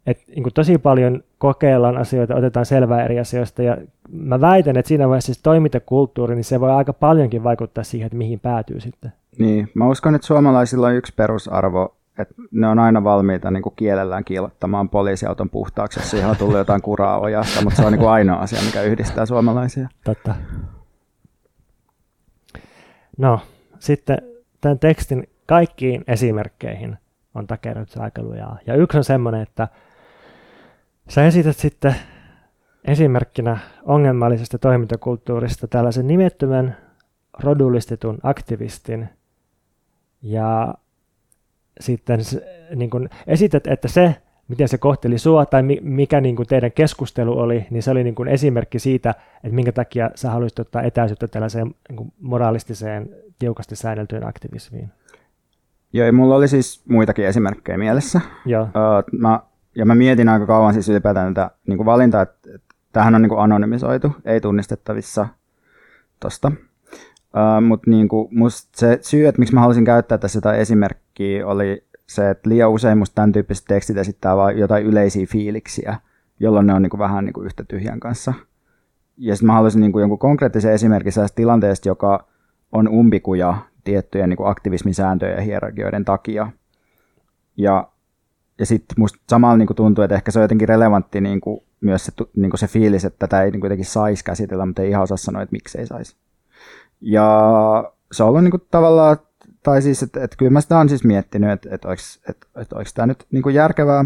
että niin tosi paljon kokeillaan asioita, otetaan selvää eri asioista, ja mä väitän, että siinä vaiheessa siis toimintakulttuuri, niin se voi aika paljonkin vaikuttaa siihen, että mihin päätyy sitten. Niin, mä uskon, että suomalaisilla on yksi perusarvo, että ne on aina valmiita niin kuin kielellään kiilottamaan poliisiauton puhtaaksi, jos siihen on tullut jotain kuraa ojasta, mutta se on niin kuin ainoa asia, mikä yhdistää suomalaisia. Totta. No, sitten tämän tekstin kaikkiin esimerkkeihin on takerrut aika lujaa. Ja yksi on semmoinen, että Sä esität sitten esimerkkinä ongelmallisesta toimintakulttuurista tällaisen nimettömän rodullistetun aktivistin ja sitten niin kun esität, että se, miten se kohteli sua tai mikä niin kuin teidän keskustelu oli, niin se oli niin kuin esimerkki siitä, että minkä takia sä haluaisit ottaa etäisyyttä tällaiseen niin kuin moraalistiseen, tiukasti säänneltyyn aktivismiin. Joo, mulla oli siis muitakin esimerkkejä mielessä. Joo. Mä ja mä mietin aika kauan siis ylipäätään tätä niin kuin valintaa, että, että on niin kuin anonymisoitu, ei tunnistettavissa tosta. Uh, Mutta niin se syy, että miksi mä halusin käyttää tässä jotain esimerkkiä, oli se, että liian usein musta tämän tyyppiset tekstit esittää vain jotain yleisiä fiiliksiä, jolloin ne on niin kuin vähän niin kuin yhtä tyhjän kanssa. Ja sitten mä haluaisin niin kuin jonkun konkreettisen esimerkin sellaisesta tilanteesta, joka on umpikuja tiettyjen niin kuin aktivismin sääntöjen ja hierarkioiden takia. Ja ja sitten musta samalla niin tuntuu, että ehkä se on jotenkin relevantti niin kuin, myös se, niin kuin se fiilis, että tätä ei niin jotenkin saisi käsitellä, mutta ei ihan osaa sanoa, että miksi ei saisi. Ja se on ollut niin kuin, tavallaan, tai siis, että, että kyllä mä sitä olen siis miettinyt, että, että, oliko, että, että oliko tämä nyt niin kuin järkevää,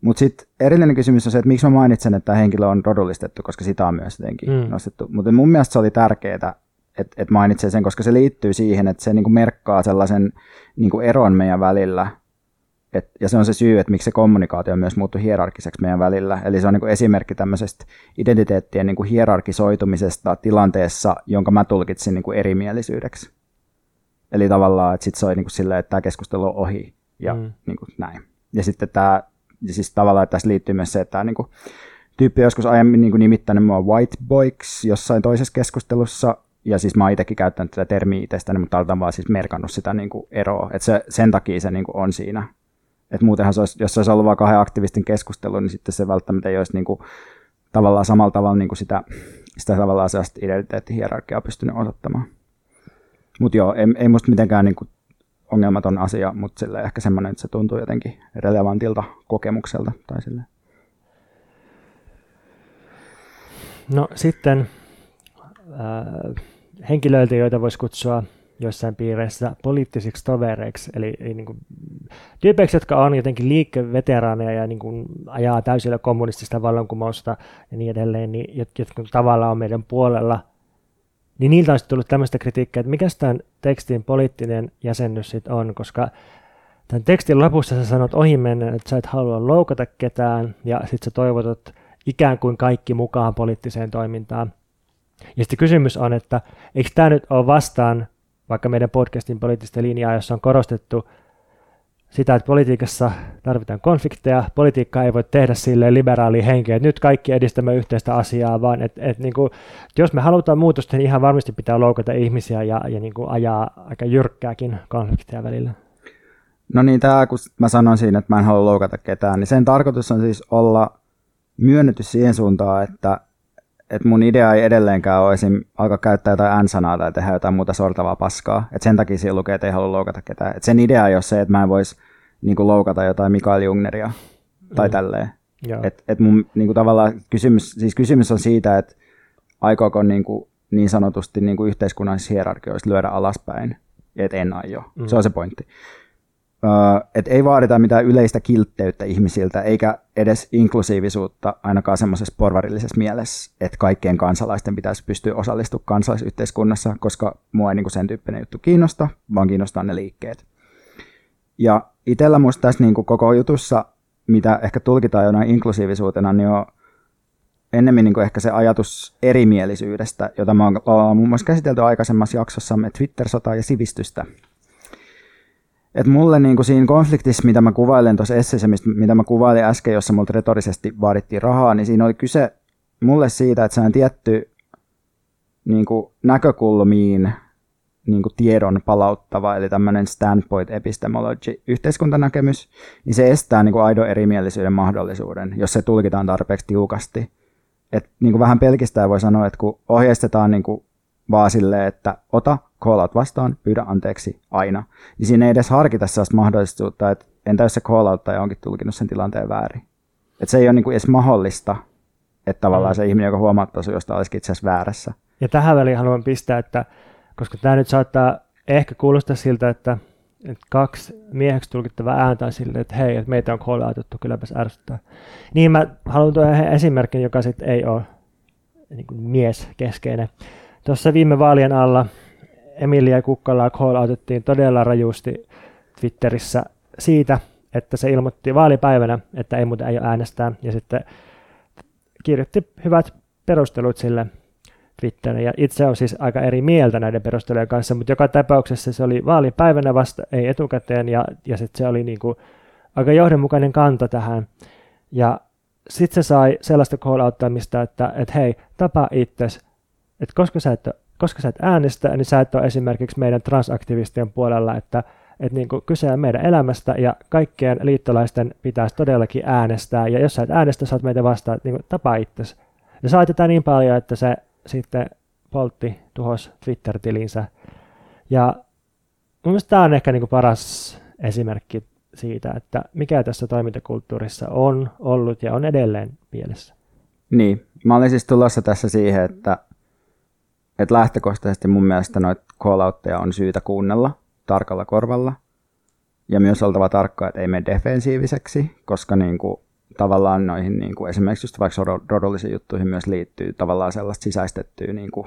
Mutta sitten erillinen kysymys on se, että miksi mä mainitsen, että tämä henkilö on rodullistettu, koska sitä on myös jotenkin mm. nostettu. Mutta mun mielestä se oli tärkeää, että et mainitsee sen, koska se liittyy siihen, että se niinku merkkaa sellaisen niinku eron meidän välillä. Et, ja se on se syy, että miksi se kommunikaatio myös muuttui hierarkiseksi meidän välillä. Eli se on niinku esimerkki tämmöisestä identiteettien niinku hierarkisoitumisesta tilanteessa, jonka mä tulkitsin niinku erimielisyydeksi. Eli tavallaan, että sitten se oli niinku silleen, että tämä keskustelu on ohi ja mm. niinku näin. Ja sitten tämä ja siis tavallaan että tässä liittyy myös se, että tämä niin kuin, tyyppi joskus aiemmin niin kuin nimittänyt mua white boyks jossain toisessa keskustelussa, ja siis mä oon itsekin käyttänyt tätä termiä itsestäni, mutta olen vaan siis merkannut sitä niin kuin eroa, että se, sen takia se niin kuin on siinä. Että muutenhan se olisi, jos se olisi ollut vain kahden aktivistin keskustelu, niin sitten se välttämättä ei olisi niin kuin, tavallaan samalla tavalla niin kuin sitä, sitä tavallaan sellaista identiteettihierarkiaa pystynyt osoittamaan. Mutta joo, ei, ei musta mitenkään niin kuin ongelmaton asia, mutta sille ehkä semmoinen, että se tuntuu jotenkin relevantilta kokemukselta. Tai sille. No sitten äh, henkilöiltä, joita voisi kutsua joissain piireissä poliittisiksi tovereiksi, eli, niin kuin, tyypeiksi, jotka on jotenkin liikkeveteraaneja ja niin kuin, ajaa täysillä kommunistista vallankumousta ja niin edelleen, niin, jotka tavallaan on meidän puolella – niin niiltä olisi tullut tämmöistä kritiikkiä, että mikä tämän tekstin poliittinen jäsennys sitten on, koska tämän tekstin lopussa sä sanot ohimennen, että sä et halua loukata ketään, ja sitten sä toivotat ikään kuin kaikki mukaan poliittiseen toimintaan. Ja sitten kysymys on, että eikö tämä nyt ole vastaan vaikka meidän podcastin poliittista linjaa, jossa on korostettu sitä, että politiikassa tarvitaan konflikteja, politiikkaa ei voi tehdä sille liberaaliin henkeen, että nyt kaikki edistämme yhteistä asiaa, vaan että et, niin kuin, jos me halutaan muutosta, niin ihan varmasti pitää loukata ihmisiä ja, ja niin kuin ajaa aika jyrkkääkin konflikteja välillä. No niin, tämä kun mä sanoin siinä, että mä en halua loukata ketään, niin sen tarkoitus on siis olla myönnetty siihen suuntaan, että että mun idea ei edelleenkään ole esim. alkaa käyttää jotain n-sanaa tai tehdä jotain muuta sortavaa paskaa. Et sen takia siinä lukee, että ei halua loukata ketään. Et sen idea ei ole se, että mä en voisi niinku loukata jotain Mikael Jungneria tai mm. tälleen. Et, et mun niinku tavallaan kysymys, siis kysymys on siitä, että aikooko niinku, niin sanotusti niinku yhteiskunnallisissa hierarkioissa lyödä alaspäin. Että en aio. Mm. Se on se pointti että ei vaadita mitään yleistä kiltteyttä ihmisiltä, eikä edes inklusiivisuutta ainakaan semmoisessa porvarillisessa mielessä, että kaikkien kansalaisten pitäisi pystyä osallistumaan kansalaisyhteiskunnassa, koska mua ei niin sen tyyppinen juttu kiinnosta, vaan kiinnostaa ne liikkeet. Ja itsellä musta tässä niin koko jutussa, mitä ehkä tulkitaan jonain inklusiivisuutena, niin on ennemmin niin ehkä se ajatus erimielisyydestä, jota me ollaan muun muassa käsitelty aikaisemmassa jaksossamme Twitter-sotaa ja sivistystä, että mulle niin kuin siinä konfliktissa, mitä mä kuvailen tuossa esseessä, mitä mä kuvailin äsken, jossa multa retorisesti vaadittiin rahaa, niin siinä oli kyse mulle siitä, että se on tietty niin kuin näkökulmiin niin kuin tiedon palauttava, eli tämmöinen standpoint epistemology, yhteiskuntanäkemys, niin se estää niin kuin aidon erimielisyyden mahdollisuuden, jos se tulkitaan tarpeeksi tiukasti. Et, niin kuin vähän pelkistää voi sanoa, että kun ohjeistetaan niin vaan silleen, että ota call out vastaan, pyydä anteeksi aina. Niin siinä ei edes harkita sellaista mahdollisuutta, että entä jos se call ja onkin tulkinut sen tilanteen väärin. Että se ei ole niin kuin edes mahdollista, että tavallaan mm. se ihminen, joka huomauttaa sun jostain, olisikin itse asiassa väärässä. Ja tähän väliin haluan pistää, että koska tämä nyt saattaa ehkä kuulostaa siltä, että, että kaksi mieheksi tulkittavaa ääntä on silleen, että hei, että meitä on call outettu, kylläpäs ärsyttää. Niin mä haluan tuoda esimerkin, joka sitten ei ole niin kuin mieskeskeinen. Tuossa viime vaalien alla Emilia Kukkalaa call otettiin todella rajusti Twitterissä siitä, että se ilmoitti vaalipäivänä, että ei muuten ei äänestää, ja sitten kirjoitti hyvät perustelut sille Twitteriin, ja itse on siis aika eri mieltä näiden perustelujen kanssa, mutta joka tapauksessa se oli vaalipäivänä vasta, ei etukäteen, ja, ja sitten se oli niin kuin aika johdonmukainen kanta tähän, ja sitten se sai sellaista call että, että hei, tapa itsesi, että koska sä et, koska sä et äänestä, niin sä et ole esimerkiksi meidän transaktivistien puolella, että, että niin kuin kyse on meidän elämästä ja kaikkien liittolaisten pitäisi todellakin äänestää. Ja jos sä et äänestä, sä oot meitä vastaan, niin kuin tapa itsesi. Ja sai tätä niin paljon, että se sitten poltti, tuhos Twitter-tilinsä. Ja mun mielestä tämä on ehkä niin kuin paras esimerkki siitä, että mikä tässä toimintakulttuurissa on ollut ja on edelleen pielessä. Niin, mä olin siis tulossa tässä siihen, että että lähtökohtaisesti mun mielestä noita call on syytä kuunnella tarkalla korvalla. Ja myös oltava tarkka, että ei mene defensiiviseksi, koska niin kuin, tavallaan noihin niin kuin esimerkiksi just vaikka rodollisiin juttuihin myös liittyy tavallaan sellaista sisäistettyä niin kuin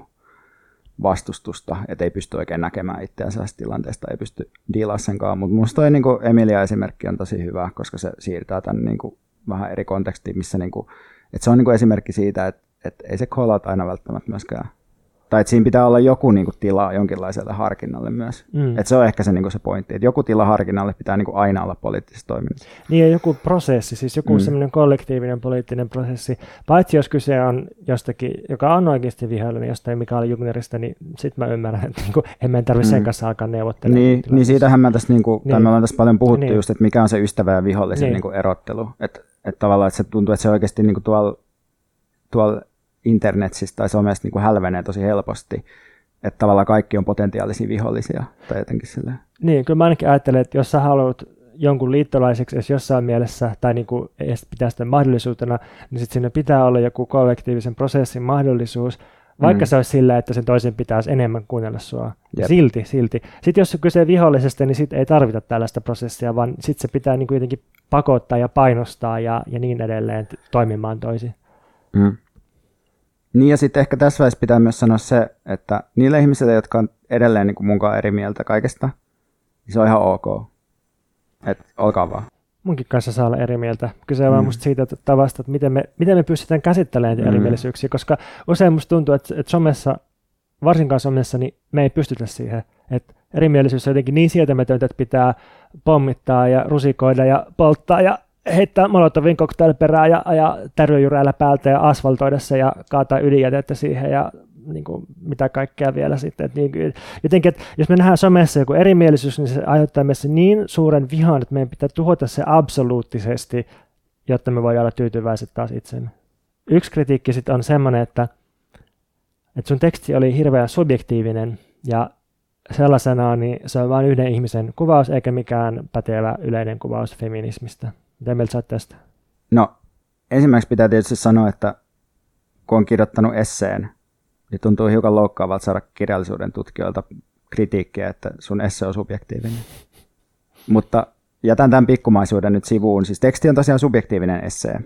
vastustusta, että ei pysty oikein näkemään itseänsä tilanteesta, ei pysty diilaa senkaan. Mutta minusta toi niin Emilia-esimerkki on tosi hyvä, koska se siirtää tämän niin kuin vähän eri kontekstiin, missä niin kuin, että se on niin kuin esimerkki siitä, että, että ei se call aina välttämättä myöskään tai että siinä pitää olla joku niin kuin, tila jonkinlaiselle harkinnalle myös. Mm. Et se on ehkä se, niin kuin, se pointti, että joku tila harkinnalle pitää niin kuin, aina olla poliittisessa toiminnassa. Niin ja joku prosessi, siis joku mm. semmoinen kollektiivinen poliittinen prosessi, paitsi jos kyse on jostakin, joka on oikeasti vihollinen jostain Mikael Jungnerista, niin sitten mä ymmärrän, että niin kuin, en mä tarvitse mm. sen kanssa alkaa neuvottelemaan. Niin, niin siitähän mä tässä, niin kuin, niin. tai me ollaan tässä paljon puhuttu niin. just, että mikä on se ystävä ja vihollisen niin. Niin kuin, erottelu. Että et tavallaan, että se tuntuu, että se oikeasti niin kuin, tuolla tuolla internetsistä tai somesta niin kuin hälvenee tosi helposti, että tavallaan kaikki on potentiaalisia vihollisia tai jotenkin silleen. Niin, kyllä mä ainakin ajattelen, että jos sä haluat jonkun liittolaiseksi edes jossain mielessä, tai niin kuin edes pitää sitä mahdollisuutena, niin sitten siinä pitää olla joku kollektiivisen prosessin mahdollisuus, vaikka mm. se olisi sillä, että sen toisen pitäisi enemmän kuunnella sua. Jep. Silti, silti. Sitten jos on kyse vihollisesta, niin sitten ei tarvita tällaista prosessia, vaan sitten se pitää niin kuin jotenkin pakottaa ja painostaa ja, ja niin edelleen toimimaan toisin. Mm. Niin ja sitten ehkä tässä vaiheessa pitää myös sanoa se, että niille ihmisille, jotka on edelleen niin kuin munkaan eri mieltä kaikesta, niin se on ihan ok. Että olkaa vaan. Munkin kanssa saa olla eri mieltä. Kyse on mm. musta siitä että tavasta, että miten me, miten me pystytään käsittelemään mm. erimielisyyksiä, koska usein musta tuntuu, että, että somessa, varsinkaan somessa, niin me ei pystytä siihen. Että erimielisyys on jotenkin niin sietämätöntä, että pitää pommittaa ja rusikoida ja polttaa ja heittää Molotovin perään ja ajaa täröjyräillä päältä ja asfaltoida se ja kaataa ydinjätettä siihen ja niin kuin, mitä kaikkea vielä sitten. Että niin, jotenkin, että jos me nähdään somessa joku erimielisyys, niin se aiheuttaa meissä niin suuren vihan, että meidän pitää tuhota se absoluuttisesti, jotta me voidaan olla tyytyväiset taas itsemme. Yksi kritiikki sitten on semmoinen, että, että sun teksti oli hirveän subjektiivinen ja sellaisena niin se on vain yhden ihmisen kuvaus eikä mikään pätevä yleinen kuvaus feminismistä. Mitä mieltä sä tästä? No, ensimmäiseksi pitää tietysti sanoa, että kun on kirjoittanut esseen, niin tuntuu hiukan loukkaavalta saada kirjallisuuden tutkijoilta kritiikkiä, että sun esse on subjektiivinen. Mutta jätän tämän pikkumaisuuden nyt sivuun. Siis teksti on tosiaan subjektiivinen essee,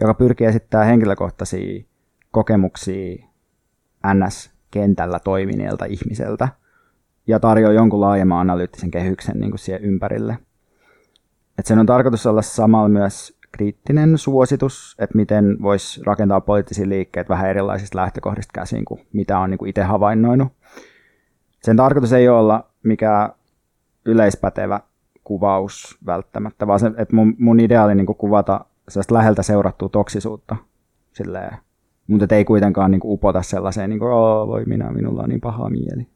joka pyrkii esittämään henkilökohtaisia kokemuksia NS-kentällä toimineelta ihmiseltä ja tarjoaa jonkun laajemman analyyttisen kehyksen niin kuin siihen ympärille – et sen on tarkoitus olla samalla myös kriittinen suositus, että miten voisi rakentaa poliittisia liikkeitä vähän erilaisista lähtökohdista käsin kuin mitä on niin itse havainnoinut. Sen tarkoitus ei olla mikään yleispätevä kuvaus välttämättä, vaan se, että mun, mun idea oli niin kuvata sellaista läheltä seurattua toksisuutta. Silleen, mutta ei kuitenkaan niin upota sellaiseen, niin kuin, voi minä, minulla on niin paha mieli.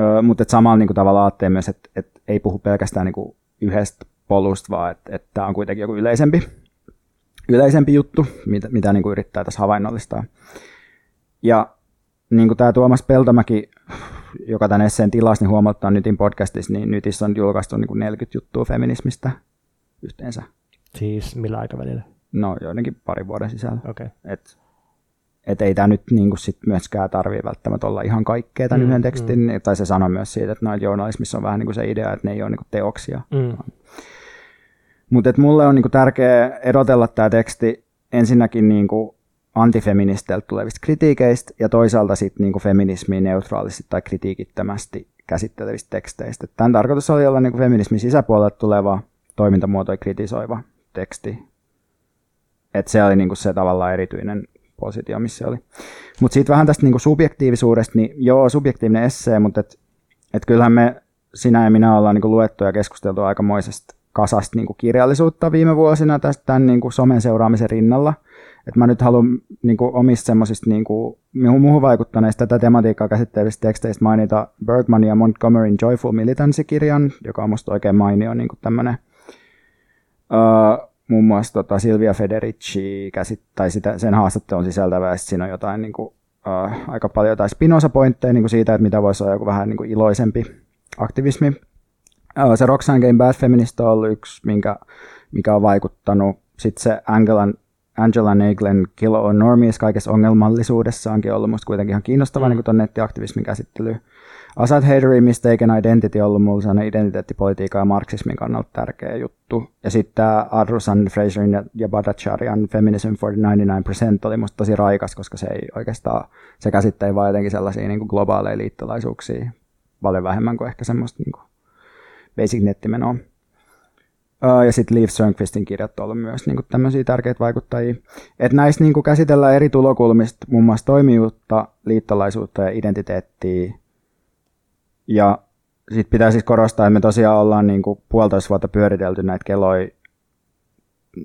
Öö, mutta samalla niin tavallaan ajattelee myös, että, että ei puhu pelkästään niin yhdestä polusta, vaan että, että tämä on kuitenkin joku yleisempi, yleisempi juttu, mitä, mitä niin kuin yrittää tässä havainnollistaa. Ja niin kuin tämä Tuomas Peltomäki, joka tämän esseen tilasi, niin huomauttaa Nytin podcastissa, niin Nytissä on julkaistu niin kuin 40 juttua feminismistä yhteensä. Siis millä aikavälillä? No joidenkin parin vuoden sisällä. Okay. Et, et ei tämä nyt niin kuin sit myöskään tarvii välttämättä olla ihan kaikkea tämän mm, yhden tekstin, mm. tai se sanoo myös siitä, että no, journalismissa on vähän niin kuin se idea, että ne ei ole niin kuin teoksia. Mm. Mutta mulle on niin kuin tärkeää erotella tämä teksti ensinnäkin niin kuin antifeministeiltä tulevista kritiikeistä ja toisaalta sitten niin feminismiin neutraalisti tai kritiikittömästi käsittelevistä teksteistä. Tämän tarkoitus oli olla niin feminismin sisäpuolelta tuleva toimintamuotoja kritisoiva teksti. Et se oli niin se tavallaan erityinen positio, missä oli. Mutta sitten vähän tästä niinku subjektiivisuudesta, niin joo, subjektiivinen essee, mutta et, et kyllähän me, sinä ja minä ollaan niinku luettu ja keskusteltu aikamoisesta kasasta niinku kirjallisuutta viime vuosina tästä tämän niinku somen seuraamisen rinnalla. Et mä nyt haluan niinku omista semmoisista niinku, muuhun vaikuttaneista tätä tematiikkaa käsittelevistä teksteistä mainita Bergman ja Montgomeryn Joyful Militancy-kirjan, joka on musta oikein mainio niinku tämmöinen uh, muun muassa tota Silvia Federici käsit, tai sitä, sen haastattelun sisältävä, ja siinä on jotain niin kuin, uh, aika paljon jotain spinosa-pointteja niin kuin siitä, että mitä voisi olla joku vähän niin kuin iloisempi aktivismi. Uh, se Roxanne Game Bad Feminist on ollut yksi, minkä, mikä on vaikuttanut. Sitten se Angelan Angela Naglen Kill on Normies kaikessa ongelmallisuudessaankin ollut musta kuitenkin ihan kiinnostava mm. niin tuon nettiaktivismin käsittely. Asad Hadery Mistaken Identity on ollut mulle sellainen identiteettipolitiikan ja marksismin kannalta tärkeä juttu. Ja sitten tämä Arrusan, Fraserin ja, Bhattacharyan Feminism for the 99% oli musta tosi raikas, koska se ei oikeastaan, se käsittää vaan jotenkin sellaisia niin kuin globaaleja liittolaisuuksia paljon vähemmän kuin ehkä semmoista niin kuin basic nettimenoa. Ja sitten Leif Sörnqvistin kirjat on ollut myös niin tämmöisiä tärkeitä vaikuttajia. Että näissä niin käsitellään eri tulokulmista, muun muassa toimijuutta, liittolaisuutta ja identiteettiä. Ja sitten pitää siis korostaa, että me tosiaan ollaan niin kuin puolitoista vuotta pyöritelty näitä keloja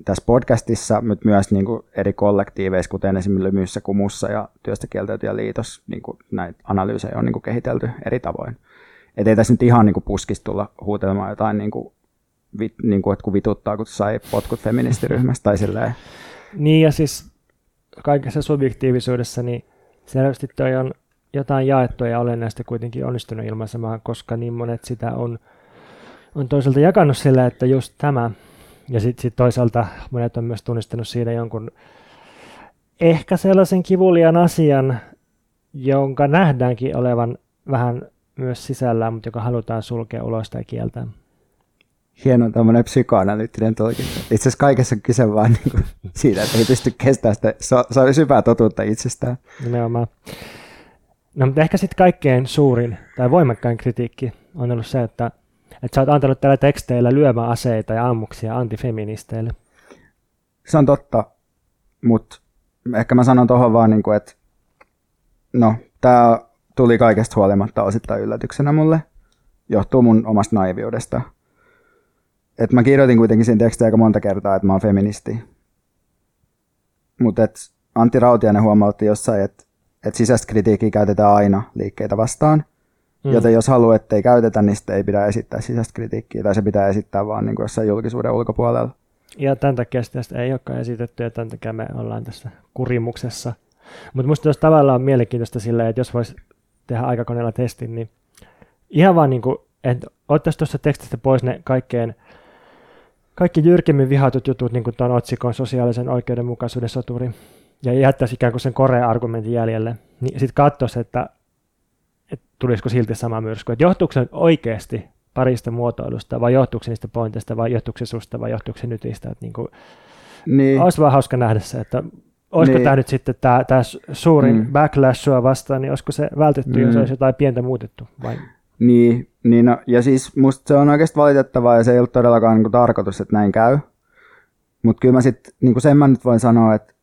tässä podcastissa, mutta myös niin kuin eri kollektiiveissa, kuten esimerkiksi Lymyssä, Kumussa ja Työstä kieltäytyjä liitos, niin kuin näitä analyysejä on niin kuin kehitelty eri tavoin. Että ei tässä nyt ihan niin kuin puskista tulla huutelemaan jotain, niin kuin, vit, niin kuin, että kun vituttaa, kun sai potkut feministiryhmästä tai silleen. Niin ja siis kaikessa subjektiivisuudessa, niin selvästi toi on jotain jaettua ja olennaista kuitenkin onnistunut ilmaisemaan, koska niin monet sitä on, on toisaalta jakanut sillä, että just tämä, ja sitten sit toisaalta monet on myös tunnistanut siitä jonkun ehkä sellaisen kivulian asian, jonka nähdäänkin olevan vähän myös sisällään, mutta joka halutaan sulkea ulos tai kieltää. Hieno tämmöinen psykoanalyyttinen tulkinta. Itse asiassa kaikessa on kyse vaan niin <laughs> kuin siitä, että ei pysty kestämään sitä so, so, syvää totuutta itsestään. Nimenomaan. No mutta ehkä sitten kaikkein suurin tai voimakkain kritiikki on ollut se, että, että sä oot antanut tällä teksteillä lyömäaseita ja ammuksia antifeministeille. Se on totta, mutta ehkä mä sanon tuohon vaan, niin kuin, että no, tämä tuli kaikesta huolimatta osittain yllätyksenä mulle. Johtuu mun omasta naiviudesta. Et mä kirjoitin kuitenkin siinä tekstiä aika monta kertaa, että mä oon feministi. Mutta Antti Rautiainen huomautti jossain, että et sisäistä kritiikkiä käytetään aina liikkeitä vastaan. Mm. Joten jos haluaa, että ei käytetä, niin sitten ei pidä esittää sisäistä kritiikkiä, tai se pitää esittää vaan niin kuin jossain julkisuuden ulkopuolella. Ja tämän takia sitä ei olekaan esitetty, ja tämän takia me ollaan tässä kurimuksessa. Mutta minusta olisi tavallaan mielenkiintoista sillä, että jos voisi tehdä aikakoneella testin, niin ihan vaan niin kuin, että ottaisi tuossa tekstistä pois ne kaikkein, kaikki jyrkemmin vihatut jutut, niin kuin tuon otsikon sosiaalisen oikeudenmukaisuuden soturi, ja jättäisi ikään kuin sen korea argumentin jäljelle, niin sitten katsoisi, että, että tulisiko silti sama myrsky. Että johtuuko se oikeasti parista muotoilusta, vai johtuuko se niistä pointeista, vai johtuuko se susta, vai johtuuko se nytistä. Että niin kuin, niin. Olisi vaan hauska nähdä se, että olisiko niin. tämä nyt sitten tämä, tämä suurin mm. backlash sua vastaan, niin olisiko se vältetty, mm. jos olisi jotain pientä muutettu? Vai? Niin, niin no, ja siis musta se on oikeasti valitettavaa ja se ei ollut todellakaan niin kuin, tarkoitus, että näin käy. Mutta kyllä mä sitten, niin sen mä nyt voin sanoa, että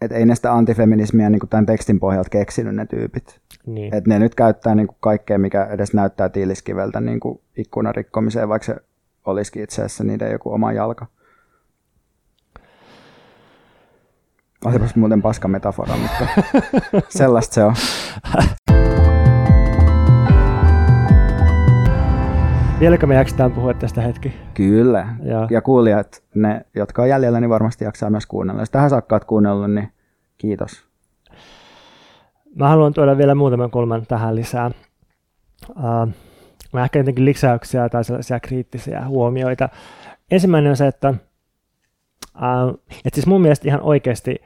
et ei ne sitä antifeminismiä niin kuin tämän tekstin pohjalta keksinyt ne tyypit. Niin. Et ne nyt käyttää niin kuin kaikkea, mikä edes näyttää tiiliskiveltä niin kuin ikkunan rikkomiseen, vaikka se olisikin itse asiassa niiden joku oma jalka. Olipas muuten paska metafora, mutta <laughs> sellaista se on. <laughs> Vieläkö me jaksetaan puhua tästä hetki? Kyllä. Ja, ja kuulijat, ne, jotka on jäljellä, niin varmasti jaksaa myös kuunnella. Jos tähän saakka olet kuunnellut, niin kiitos. Mä haluan tuoda vielä muutaman kulman tähän lisää. Uh, mä ehkä jotenkin lisäyksiä tai sellaisia kriittisiä huomioita. Ensimmäinen on se, että, uh, että siis mun mielestä ihan oikeasti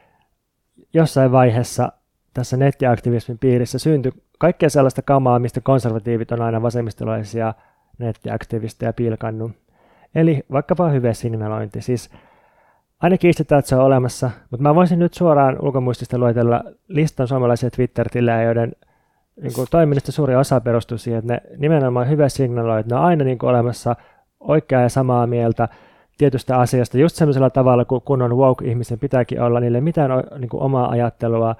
jossain vaiheessa tässä nettiaktivismin piirissä syntyi kaikkea sellaista kamaa, mistä konservatiivit on aina vasemmistolaisia nettiaktivisteja pilkannut. Eli vaikkapa hyvesignaalointi. Siis aina kiistetään, että se on olemassa, mutta mä voisin nyt suoraan ulkomuistista luetella listan suomalaisia Twitter-tilejä, joiden niin kuin, toiminnasta suuri osa perustuu siihen, että ne nimenomaan hyvä signaloi, että ne on aina niin kuin, olemassa oikeaa ja samaa mieltä, tietystä asiasta just sellaisella tavalla, kun, kun on woke-ihmisen pitääkin olla, niille mitään niin kuin, omaa ajattelua,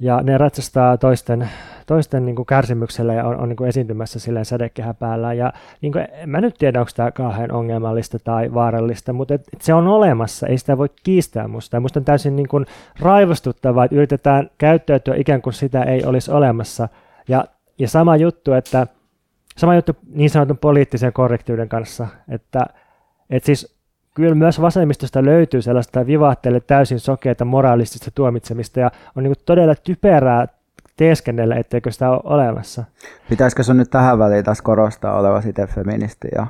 ja ne ratsastaa toisten, toisten niin kuin kärsimyksellä ja on, on niin kuin esiintymässä silleen sädekehä päällä. Ja niin kuin, en mä nyt tiedä, onko tämä kauhean ongelmallista tai vaarallista, mutta et, et se on olemassa, ei sitä voi kiistää musta. Musta on täysin niin kuin raivostuttavaa, että yritetään käyttäytyä ikään kuin sitä ei olisi olemassa. Ja, ja sama juttu, että sama juttu niin sanotun poliittisen korrektiuden kanssa, että et siis kyllä myös vasemmistosta löytyy sellaista vivahteelle täysin sokeita moraalistista tuomitsemista ja on niin todella typerää teeskennellä, etteikö sitä ole olemassa. Pitäisikö sun nyt tähän väliin taas korostaa oleva itse feministi ja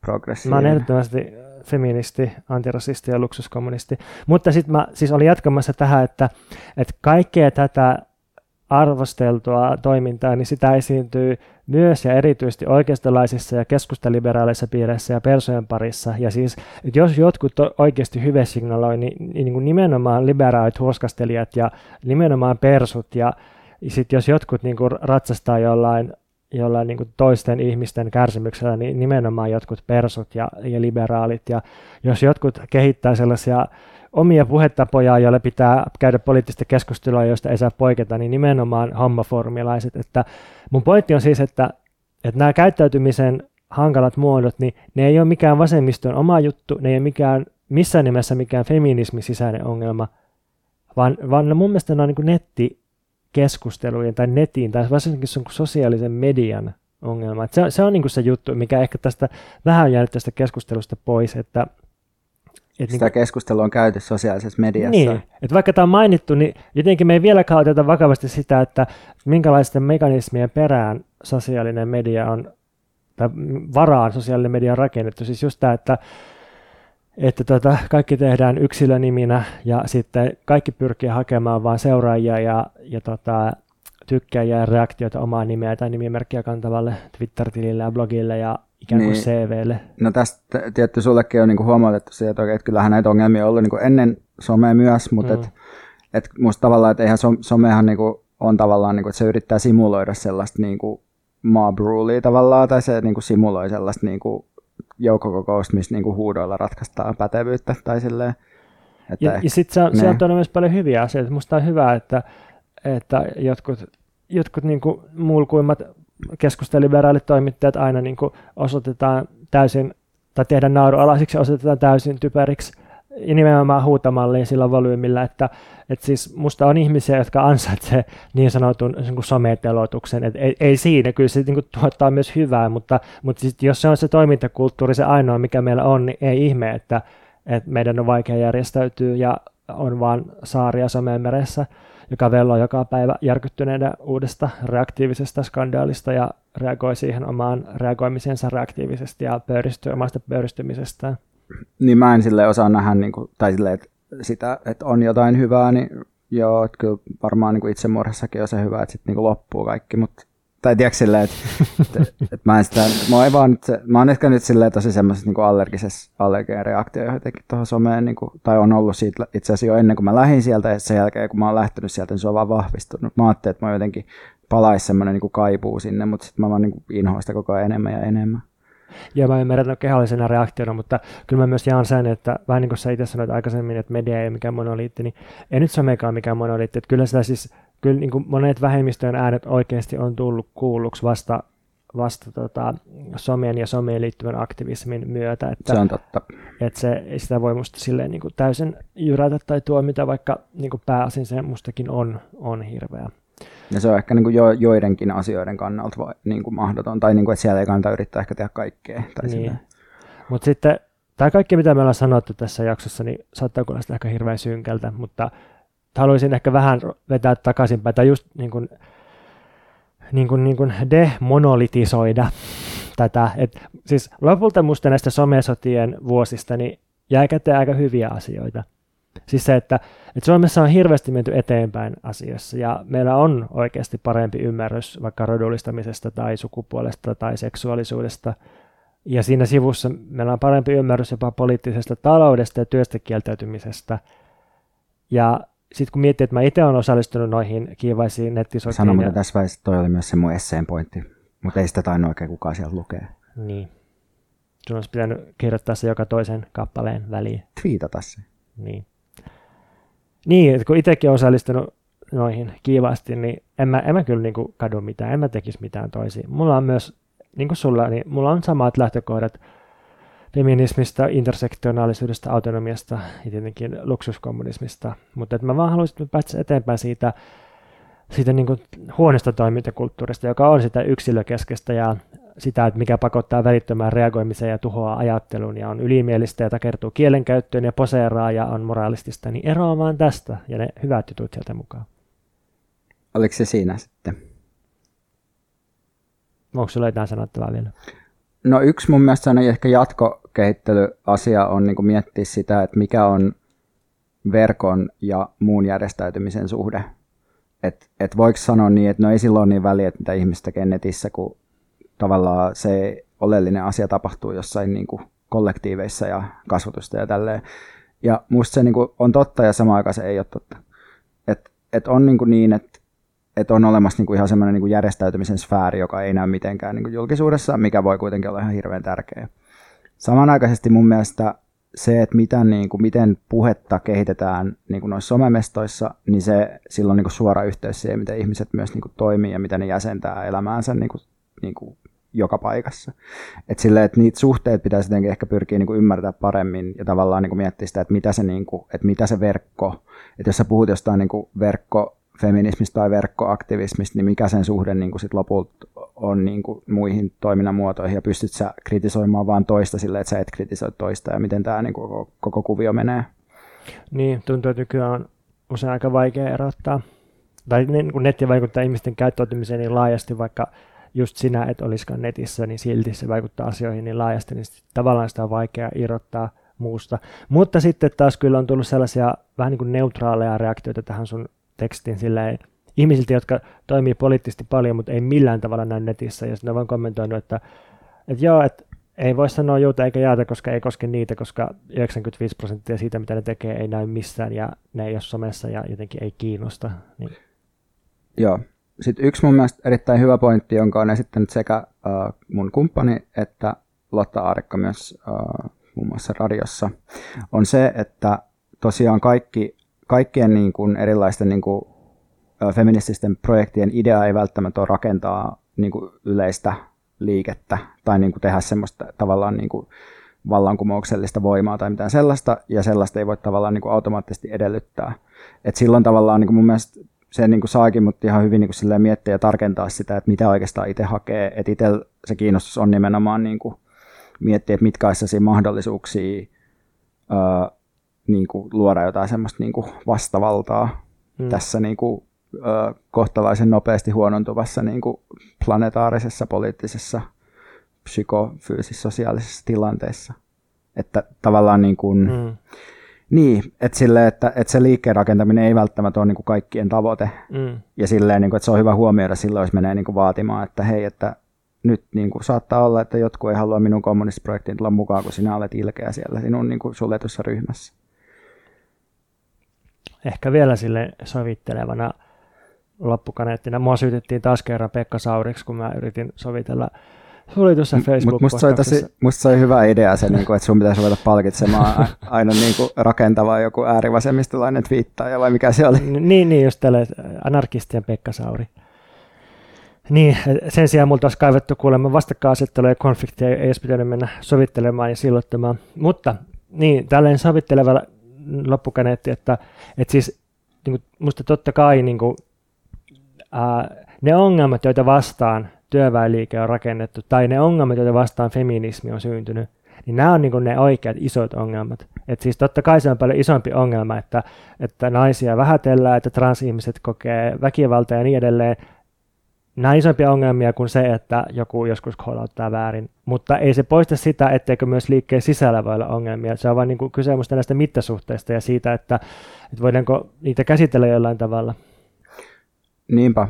progressiivinen? Mä oon ehdottomasti feministi, antirasisti ja luksuskommunisti. Mutta sitten mä siis olin jatkamassa tähän, että, että kaikkea tätä arvosteltua toimintaa, niin sitä esiintyy myös ja erityisesti oikeistolaisissa ja keskustaliberaaleissa piireissä ja persojen parissa. Ja siis, että jos jotkut oikeasti hyvesignaloi, niin, niin kuin nimenomaan liberaalit huoskastelijat ja nimenomaan persut ja sitten jos jotkut niin kuin ratsastaa jollain jollain niin kuin toisten ihmisten kärsimyksellä, niin nimenomaan jotkut persut ja, ja liberaalit. Ja jos jotkut kehittää sellaisia omia puhetapoja, joille pitää käydä poliittista keskustelua, joista ei saa poiketa, niin nimenomaan hommoformilaiset. Että mun pointti on siis, että, että nämä käyttäytymisen hankalat muodot, niin ne ei ole mikään vasemmiston oma juttu, ne ei ole mikään, missään nimessä mikään feminismin sisäinen ongelma, vaan, vaan mun mielestä ne on niin nettikeskustelujen tai netin tai varsinkin sosiaalisen median ongelma. Se, se on niin se juttu, mikä ehkä tästä vähän jäänyt tästä keskustelusta pois, että et Sitä niin, keskustelua on käyty sosiaalisessa mediassa. Niin, että vaikka tämä on mainittu, niin jotenkin me ei vieläkään oteta vakavasti sitä, että minkälaisten mekanismien perään sosiaalinen media on, tai varaan sosiaalinen media on rakennettu. Siis just tämä, että, että tota, kaikki tehdään yksilöniminä ja sitten kaikki pyrkii hakemaan vain seuraajia ja, ja tota, tykkäjiä ja reaktioita omaa nimeä tai nimimerkkiä kantavalle Twitter-tilille ja blogille ja ikään kuin niin. CVlle. No tästä tietty sullekin on niinku huomautettu se, että, että kyllähän näitä ongelmia on ollut niinku ennen somea myös, mutta mm. et, et musta tavallaan, että eihän somehan niinku on tavallaan, niinku, että se yrittää simuloida sellaista niinku mob rulia tavallaan, tai se niinku simuloi sellaista niinku joukkokokousta, missä niinku huudoilla ratkaistaan pätevyyttä tai silleen. Että ja, ja sitten se, se on myös paljon hyviä asioita. Musta on hyvä, että, että jotkut, jotkut niinku mulkuimmat keskusteliberaalit toimittajat aina niin kuin osoitetaan täysin, tai tehdään naurualaisiksi osoitetaan täysin typeriksi ja nimenomaan huutamalliin sillä volyymilla, että, että siis musta on ihmisiä, jotka ansaitsee niin sanotun niin kuin sometelotuksen, että ei, ei siinä, kyllä se niin kuin tuottaa myös hyvää, mutta, mutta sit, jos se on se toimintakulttuuri, se ainoa, mikä meillä on, niin ei ihme, että, että meidän on vaikea järjestäytyä ja on vaan saaria someen meressä joka velloo joka päivä järkyttyneenä uudesta reaktiivisesta skandaalista ja reagoi siihen omaan reagoimisensa reaktiivisesti ja pöyristyy omasta pöyristymisestään. Niin mä en sille osaa nähdä, niin kuin, tai sille, että sitä, että on jotain hyvää, niin joo, että kyllä varmaan niin kuin itsemurhassakin on se hyvä, että sitten niin loppuu kaikki, mutta tai tiedätkö silleen, että, että, että mä en sitä, mä oon vaan mä oon ehkä nyt silleen tosi semmoisessa niin allergisessa allerginen reaktio jotenkin tuohon someen, niin kuin, tai on ollut siitä itse asiassa jo ennen kuin mä lähdin sieltä, ja sen jälkeen kun mä oon lähtenyt sieltä, niin se on vaan vahvistunut. Mä ajattelin, että mä jotenkin palaisi semmoinen niin kaipuu sinne, mutta sitten mä vaan niin inhoin sitä koko ajan enemmän ja enemmän. Ja mä ymmärrän kehollisena reaktiona, mutta kyllä mä myös jaan sen, että vähän niin kuin sä itse sanoit aikaisemmin, että media ei ole mikään monoliitti, niin ei nyt somekaan mikään monoliitti. Että kyllä sitä siis kyllä niin kuin monet vähemmistöjen äänet oikeasti on tullut kuulluksi vasta, vasta tota, somien ja someen liittyvän aktivismin myötä. Että, se on totta. Että se, sitä voi musta silleen niin kuin täysin jyrätä tai tuomita, vaikka niin kuin pääasin se mustakin on, on hirveä. Ja se on ehkä niin kuin jo, joidenkin asioiden kannalta vai, niin kuin mahdoton, tai niin kuin, että siellä ei kannata yrittää ehkä tehdä kaikkea. Tai niin. Mutta sitten tämä kaikki, mitä me ollaan sanottu tässä jaksossa, niin saattaa kuulostaa ehkä hirveän synkältä, mutta haluaisin ehkä vähän vetää takaisinpäin, tai just niin kuin, niin kuin, niin kuin demonolitisoida tätä. Et, siis lopulta musta näistä somesotien vuosista niin jäi käteen aika hyviä asioita. Siis se, että, että Suomessa on hirveästi menty eteenpäin asiassa ja meillä on oikeasti parempi ymmärrys vaikka rodullistamisesta tai sukupuolesta tai seksuaalisuudesta. Ja siinä sivussa meillä on parempi ymmärrys jopa poliittisesta taloudesta ja työstä kieltäytymisestä. Ja sitten kun miettii, että mä itse olen osallistunut noihin kiivaisiin nettisotiin. Sano ja... tässä vaiheessa toi oli myös se mun esseen pointti, mutta ei sitä tainnut oikein kukaan sieltä lukea. Niin. Sun olisi pitänyt kirjoittaa se joka toisen kappaleen väliin. Twiitata se. Niin. Niin, että kun itsekin olen osallistunut noihin kiivaasti, niin en mä, en mä kyllä niin kuin kadu mitään, en mä tekisi mitään toisiin. Mulla on myös, niin kuin sulla, niin mulla on samat lähtökohdat feminismistä, intersektionaalisuudesta, autonomiasta ja tietenkin luksuskommunismista. Mutta mä vaan haluaisin päästä eteenpäin siitä, siitä niin kuin huonosta toimintakulttuurista, joka on sitä yksilökeskeistä ja sitä, että mikä pakottaa välittömään reagoimiseen ja tuhoaa ajattelun ja on ylimielistä ja takertuu kielenkäyttöön ja poseeraa ja on moraalistista, niin eroamaan tästä ja ne hyvät jutut sieltä mukaan. Oliko se siinä sitten? Onko sinulla jotain sanottavaa vielä? No yksi mun mielestä on ehkä jatko kehittelyasia on niin kuin miettiä sitä, että mikä on verkon ja muun järjestäytymisen suhde. Et, et voiko sanoa niin, että no ei silloin niin väliä, että mitä ihmiset tekee netissä, kun tavallaan se oleellinen asia tapahtuu jossain niin kuin kollektiiveissa ja kasvatusta ja tälleen. Ja musta se niin kuin on totta ja samaan aikaan se ei ole totta. Et, et on niin, kuin niin että et on olemassa niin kuin ihan semmoinen niin järjestäytymisen sfääri, joka ei näy mitenkään niin kuin julkisuudessa, mikä voi kuitenkin olla ihan hirveän tärkeä. Samanaikaisesti mun mielestä se, että mitä, niin kuin, miten puhetta kehitetään niin kuin noissa somemestoissa, niin se sillä on niin kuin suora yhteys siihen, miten ihmiset myös niin kuin toimii ja miten ne jäsentää elämäänsä niin kuin, niin kuin joka paikassa. Et sille, että niitä suhteet pitäisi jotenkin ehkä pyrkiä niin kuin ymmärtää paremmin ja tavallaan niin kuin miettiä sitä, että mitä se, niin kuin, että mitä se verkko, että jos sä puhut jostain niin kuin verkko feminismistä tai verkkoaktivismista, niin mikä sen suhde niin kuin sit lopulta on niin kuin muihin toiminnan muotoihin ja pystyt sä kritisoimaan vaan toista sillä, että sä et kritisoi toista ja miten tämä niin kuin koko, koko kuvio menee. Niin, tuntuu, että nykyään on usein aika vaikea erottaa, tai niin kun netti vaikuttaa ihmisten käyttäytymiseen niin laajasti, vaikka just sinä et olisikaan netissä, niin silti se vaikuttaa asioihin niin laajasti, niin tavallaan sitä on vaikea irrottaa muusta. Mutta sitten taas kyllä on tullut sellaisia vähän niin kuin neutraaleja reaktioita tähän sun tekstin silleen, ihmisiltä, jotka toimii poliittisesti paljon, mutta ei millään tavalla näy netissä, ja sitten ne vaan kommentoinut, että, että joo, että ei voi sanoa juuta eikä jäätä, koska ei koske niitä, koska 95 prosenttia siitä, mitä ne tekee, ei näy missään, ja ne ei ole somessa ja jotenkin ei kiinnosta. Niin. Joo. Sitten yksi mun mielestä erittäin hyvä pointti, jonka on esittänyt sekä uh, mun kumppani että Lotta Aarikka myös uh, muun muassa radiossa, on se, että tosiaan kaikki kaikkien niin kuin erilaisten niin kuin, feminististen projektien idea ei välttämättä ole rakentaa niin kuin yleistä liikettä tai niin kuin tehdä semmoista tavallaan niin kuin vallankumouksellista voimaa tai mitään sellaista, ja sellaista ei voi tavallaan niin kuin automaattisesti edellyttää. Et silloin tavallaan niin kuin mun mielestä se niin kuin saakin mut ihan hyvin niin kuin miettiä ja tarkentaa sitä, että mitä oikeastaan itse hakee. Että itse se kiinnostus on nimenomaan niin kuin miettiä, että mitkä olisi mahdollisuuksia niin kuin luoda jotain semmoista niin kuin vastavaltaa hmm. tässä niin kuin, ö, kohtalaisen nopeasti huonontuvassa niin kuin planetaarisessa, poliittisessa, psykofyysisessä, sosiaalisessa tilanteessa. Että tavallaan niin kuin, hmm. Niin, että, sille, että, että se liikkeen rakentaminen ei välttämättä ole niin kuin kaikkien tavoite. Mm. Ja silleen, niin kuin, että se on hyvä huomioida silloin, jos menee niin kuin vaatimaan, että hei, että nyt niin kuin, saattaa olla, että jotkut ei halua minun kommunistiprojektiin tulla mukaan, kun sinä olet ilkeä siellä sinun niin kuin, suljetussa ryhmässä ehkä vielä sille sovittelevana loppukaneettina. Mua syytettiin taas kerran Pekka Sauriksi, kun mä yritin sovitella sulitussa facebook musta se, tosi, musta se oli hyvä idea se, niin kuin, että sun pitäisi ruveta palkitsemaan aina niin kuin rakentava joku äärivasemmistolainen twiittaaja, vai mikä se oli? Niin, niin just tälle anarkistien Pekka Sauri. Niin, sen sijaan multa olisi kaivettu kuulemma vastakkainasettelua ja konflikteja, ei edes pitänyt mennä sovittelemaan ja silloittamaan. Mutta niin, tällainen sovitteleva loppukaneetti, että, että siis niin kuin, musta totta kai niin kuin, ää, ne ongelmat, joita vastaan työväenliike on rakennettu, tai ne ongelmat, joita vastaan feminismi on syntynyt, niin nämä on niin ne oikeat isot ongelmat. Et siis totta kai se on paljon isompi ongelma, että, että naisia vähätellään, että transihmiset kokee väkivaltaa ja niin edelleen, nämä isompia ongelmia kuin se, että joku joskus koulauttaa väärin. Mutta ei se poista sitä, etteikö myös liikkeen sisällä voi olla ongelmia. Se on vain niin kyse näistä mittasuhteista ja siitä, että, että voidaanko niitä käsitellä jollain tavalla. Niinpä.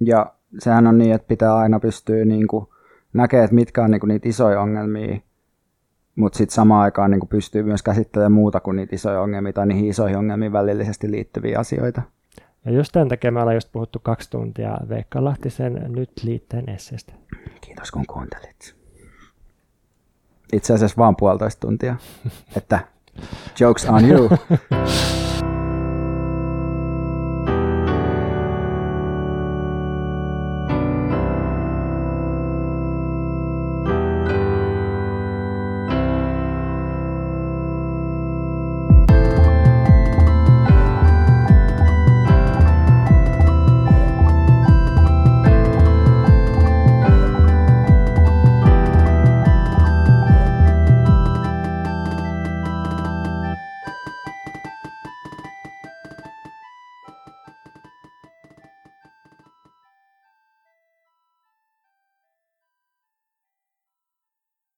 Ja sehän on niin, että pitää aina pystyä niin kuin näkemään, että mitkä on niin kuin niitä isoja ongelmia, mutta sitten samaan aikaan niin kuin pystyy myös käsittelemään muuta kuin niitä isoja ongelmia tai niihin isoihin ongelmiin välillisesti liittyviä asioita. Ja just tämän takia me ollaan just puhuttu kaksi tuntia Veikka Lahtisen nyt liitteen esseestä. Kiitos kun kuuntelit. Itse asiassa vaan puolitoista tuntia. että jokes on you. <laughs>